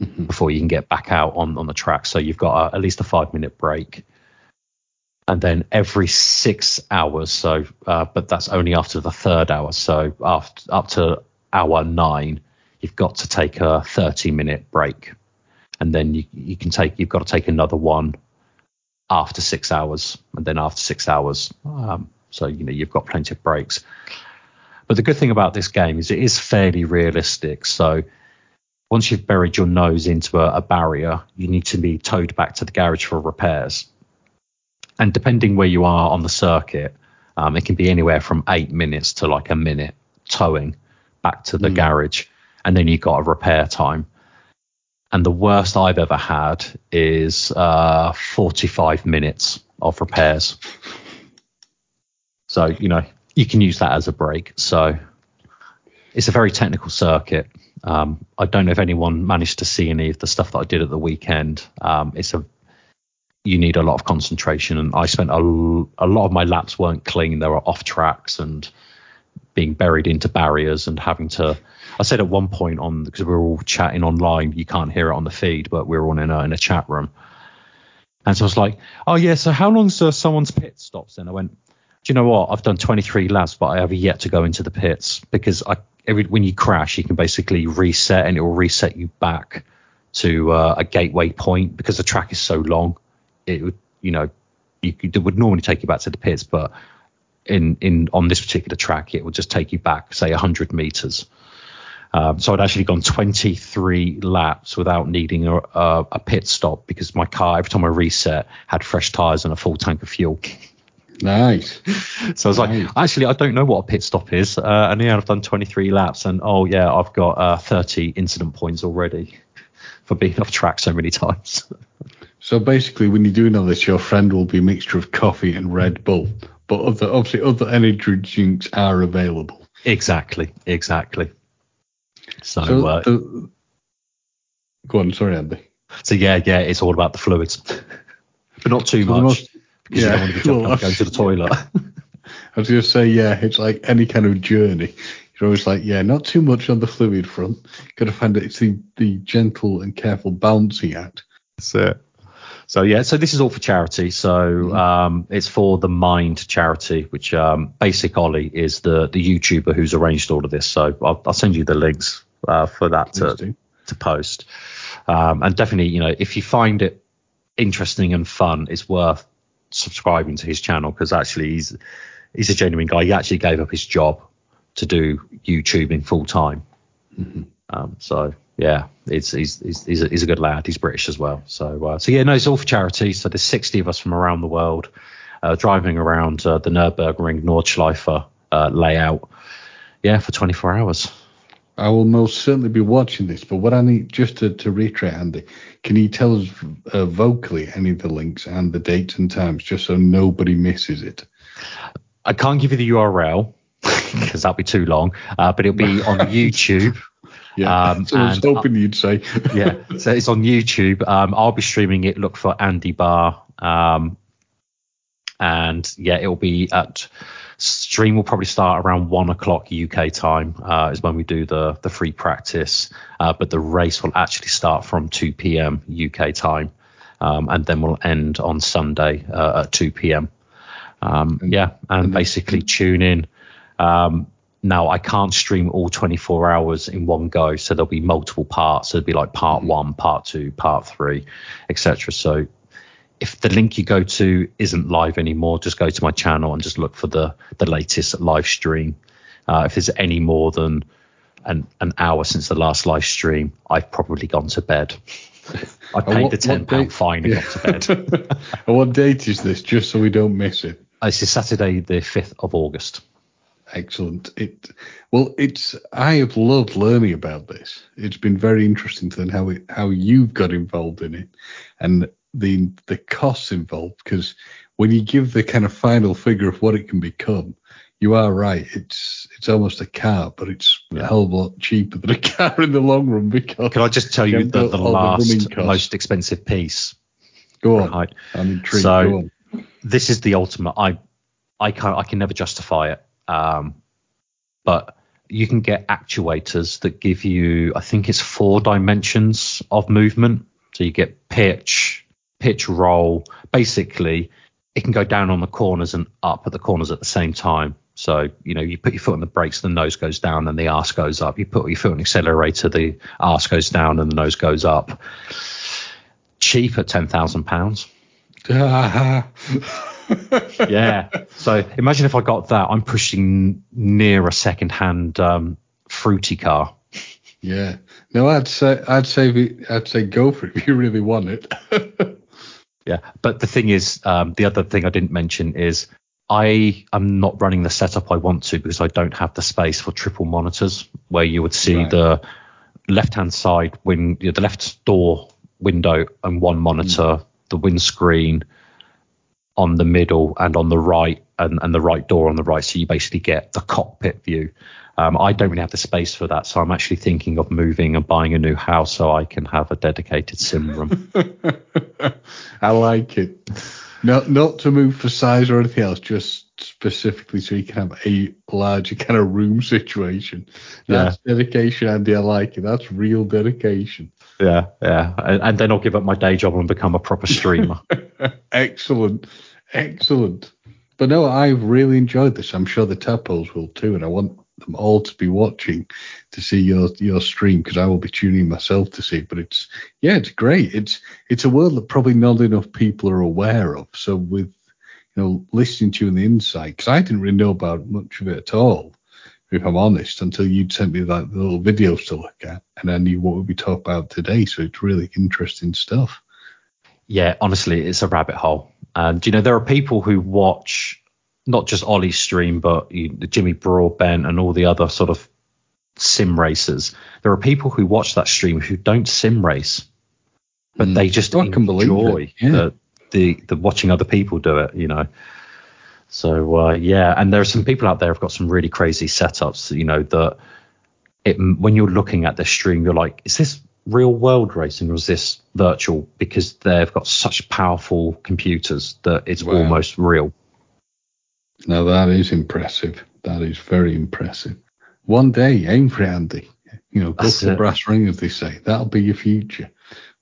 mm-hmm. before you can get back out on, on the track. So you've got a, at least a five minute break. And then every six hours, so uh, but that's only after the third hour. So after up to hour nine, you've got to take a 30 minute break and then you, you can take you've got to take another one after six hours, and then after six hours. Um, so you know you've got plenty of breaks. But the good thing about this game is it is fairly realistic. So once you've buried your nose into a, a barrier, you need to be towed back to the garage for repairs. And depending where you are on the circuit, um, it can be anywhere from eight minutes to like a minute towing back to the mm. garage, and then you've got a repair time and the worst I've ever had is uh, 45 minutes of repairs. So you know you can use that as a break. So it's a very technical circuit. Um, I don't know if anyone managed to see any of the stuff that I did at the weekend. Um, it's a you need a lot of concentration, and I spent a, a lot of my laps weren't clean. There were off tracks and being buried into barriers and having to. I said at one point on because we were all chatting online, you can't hear it on the feed, but we were all in a in a chat room, and so I was like, "Oh yeah, so how long's uh, someone's pit stops?" And I went, "Do you know what? I've done 23 laps, but I have yet to go into the pits because I every when you crash, you can basically reset and it will reset you back to uh, a gateway point because the track is so long. It would, you know, you could, it would normally take you back to the pits, but in in on this particular track, it would just take you back, say, 100 meters. Um, so I'd actually gone 23 laps without needing a, a, a, pit stop because my car, every time I reset, had fresh tires and a full tank of fuel. Nice. So I was nice. like, actually, I don't know what a pit stop is. Uh, and yeah, I've done 23 laps, and oh yeah, I've got uh, 30 incident points already for being off track so many times. So basically, when you're doing all this, your friend will be a mixture of coffee and Red Bull, but other, obviously other energy drinks are available. Exactly, exactly. So, so uh, the, go on, sorry, Andy. So yeah, yeah, it's all about the fluids, but not too much most, because yeah, you don't want to be well, going to the toilet. I was going to say, yeah, it's like any kind of journey. You're always like, yeah, not too much on the fluid front. Got to find it. It's the, the gentle and careful balancing act. That's it. So yeah, so this is all for charity. So mm-hmm. um, it's for the Mind charity, which um, Basic Ollie is the the YouTuber who's arranged all of this. So I'll, I'll send you the links uh, for that to, to post. Um, and definitely, you know, if you find it interesting and fun, it's worth subscribing to his channel because actually he's he's a genuine guy. He actually gave up his job to do YouTubing full time. Mm-hmm. Um, so yeah, it's he's he's he's a, he's a, good lad. He's British as well. So uh, so yeah, no, it's all for charity. So there's 60 of us from around the world uh, driving around uh, the Nurburgring Nordschleife uh, layout. Yeah, for 24 hours. I will most certainly be watching this, but what I need just to, to reiterate, Andy, can you tell us uh, vocally any of the links and the dates and times just so nobody misses it? I can't give you the URL because that'll be too long, uh, but it'll be on YouTube. Yeah, um, so I was hoping you'd say. yeah, so it's on YouTube. Um, I'll be streaming it. Look for Andy Barr. Um, and yeah, it'll be at stream will probably start around one o'clock UK time uh, is when we do the the free practice, uh, but the race will actually start from 2 p.m. UK time, um, and then we'll end on Sunday uh, at 2 p.m. Um, yeah, and, basically tune in. Um, now I can't stream all 24 hours in one go, so there'll be multiple parts. So it'll be like part mm-hmm. one, part two, part three, etc. So if the link you go to isn't live anymore, just go to my channel and just look for the the latest live stream. Uh, if there's any more than an an hour since the last live stream, I've probably gone to bed. I paid what, the ten pound fine and yeah. got to bed. and what date is this? Just so we don't miss it. This is Saturday, the fifth of August. Excellent. It well, it's I have loved learning about this. It's been very interesting to learn how it, how you've got involved in it, and the the costs involved because when you give the kind of final figure of what it can become, you are right. It's it's almost a car, but it's yeah. a hell of a lot cheaper than a car in the long run. Because can I just tell you the, the last the most expensive piece? Go on. Right. I'm intrigued. So this is the ultimate. I I can I can never justify it. Um, but you can get actuators that give you, I think it's four dimensions of movement. So you get pitch, pitch roll. Basically, it can go down on the corners and up at the corners at the same time. So, you know, you put your foot on the brakes, the nose goes down and the arse goes up. You put your foot on the accelerator, the arse goes down and the nose goes up. Cheap at £10,000. yeah. So imagine if I got that. I'm pushing near a second-hand um, fruity car. Yeah. No, I'd say I'd say I'd say go for it if you really want it. Yeah, but the thing is, um, the other thing I didn't mention is I am not running the setup I want to because I don't have the space for triple monitors where you would see right. the left hand side when you know, the left door window and one monitor, mm. the windscreen on the middle and on the right and, and the right door on the right. So you basically get the cockpit view. Um, I don't really have the space for that, so I'm actually thinking of moving and buying a new house so I can have a dedicated sim room. I like it. Not not to move for size or anything else, just specifically so you can have a larger kind of room situation. That's yeah. dedication, Andy. I like it. That's real dedication. Yeah, yeah. And, and then I'll give up my day job and become a proper streamer. excellent, excellent. But no, I've really enjoyed this. I'm sure the tadpoles will too, and I want them all to be watching to see your your stream because I will be tuning myself to see. But it's yeah, it's great. It's it's a world that probably not enough people are aware of. So with you know listening to you on the inside, because I didn't really know about much of it at all, if I'm honest, until you'd sent me that little videos to look at, and I knew what we'd be talking about today. So it's really interesting stuff. Yeah, honestly, it's a rabbit hole. And you know, there are people who watch not just Ollie's stream, but you, Jimmy Broadbent and all the other sort of sim racers. There are people who watch that stream who don't sim race, but mm. they just I enjoy yeah. the, the the watching other people do it. You know. So uh, yeah, and there are some people out there who've got some really crazy setups. You know that it when you're looking at the stream, you're like, is this real world racing or is this virtual? Because they've got such powerful computers that it's wow. almost real. Now that is impressive. That is very impressive. One day, aim for it, Andy. You know, go for the brass ring, as they say. That'll be your future.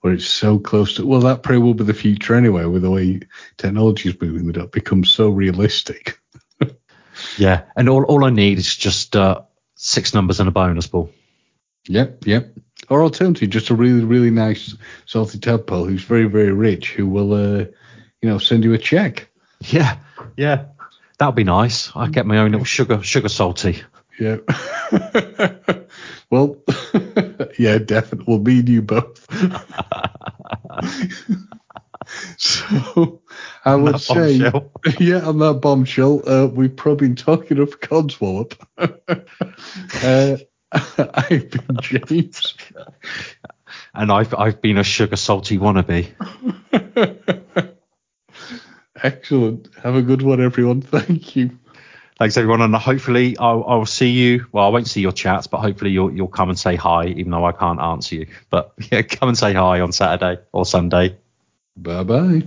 Where it's so close to, well, that probably will be the future anyway, with the way technology is moving, that it becomes so realistic. yeah, and all, all I need is just uh, six numbers and a bonus ball. Yep, yep. Or alternatively, just a really, really nice salty tadpole who's very, very rich, who will, uh, you know, send you a check. Yeah, yeah. That would be nice. I'd get my own little sugar sugar salty. Yeah. well, yeah, definitely. We'll me and you both. so I on would say, bombshell. yeah, on that bombshell, uh, we've probably been talking of Codswallop. uh, I've been James. And I've I've been a sugar salty wannabe. Excellent. Have a good one, everyone. Thank you. Thanks, everyone, and hopefully I'll, I'll see you. Well, I won't see your chats, but hopefully you'll you'll come and say hi, even though I can't answer you. But yeah, come and say hi on Saturday or Sunday. Bye bye.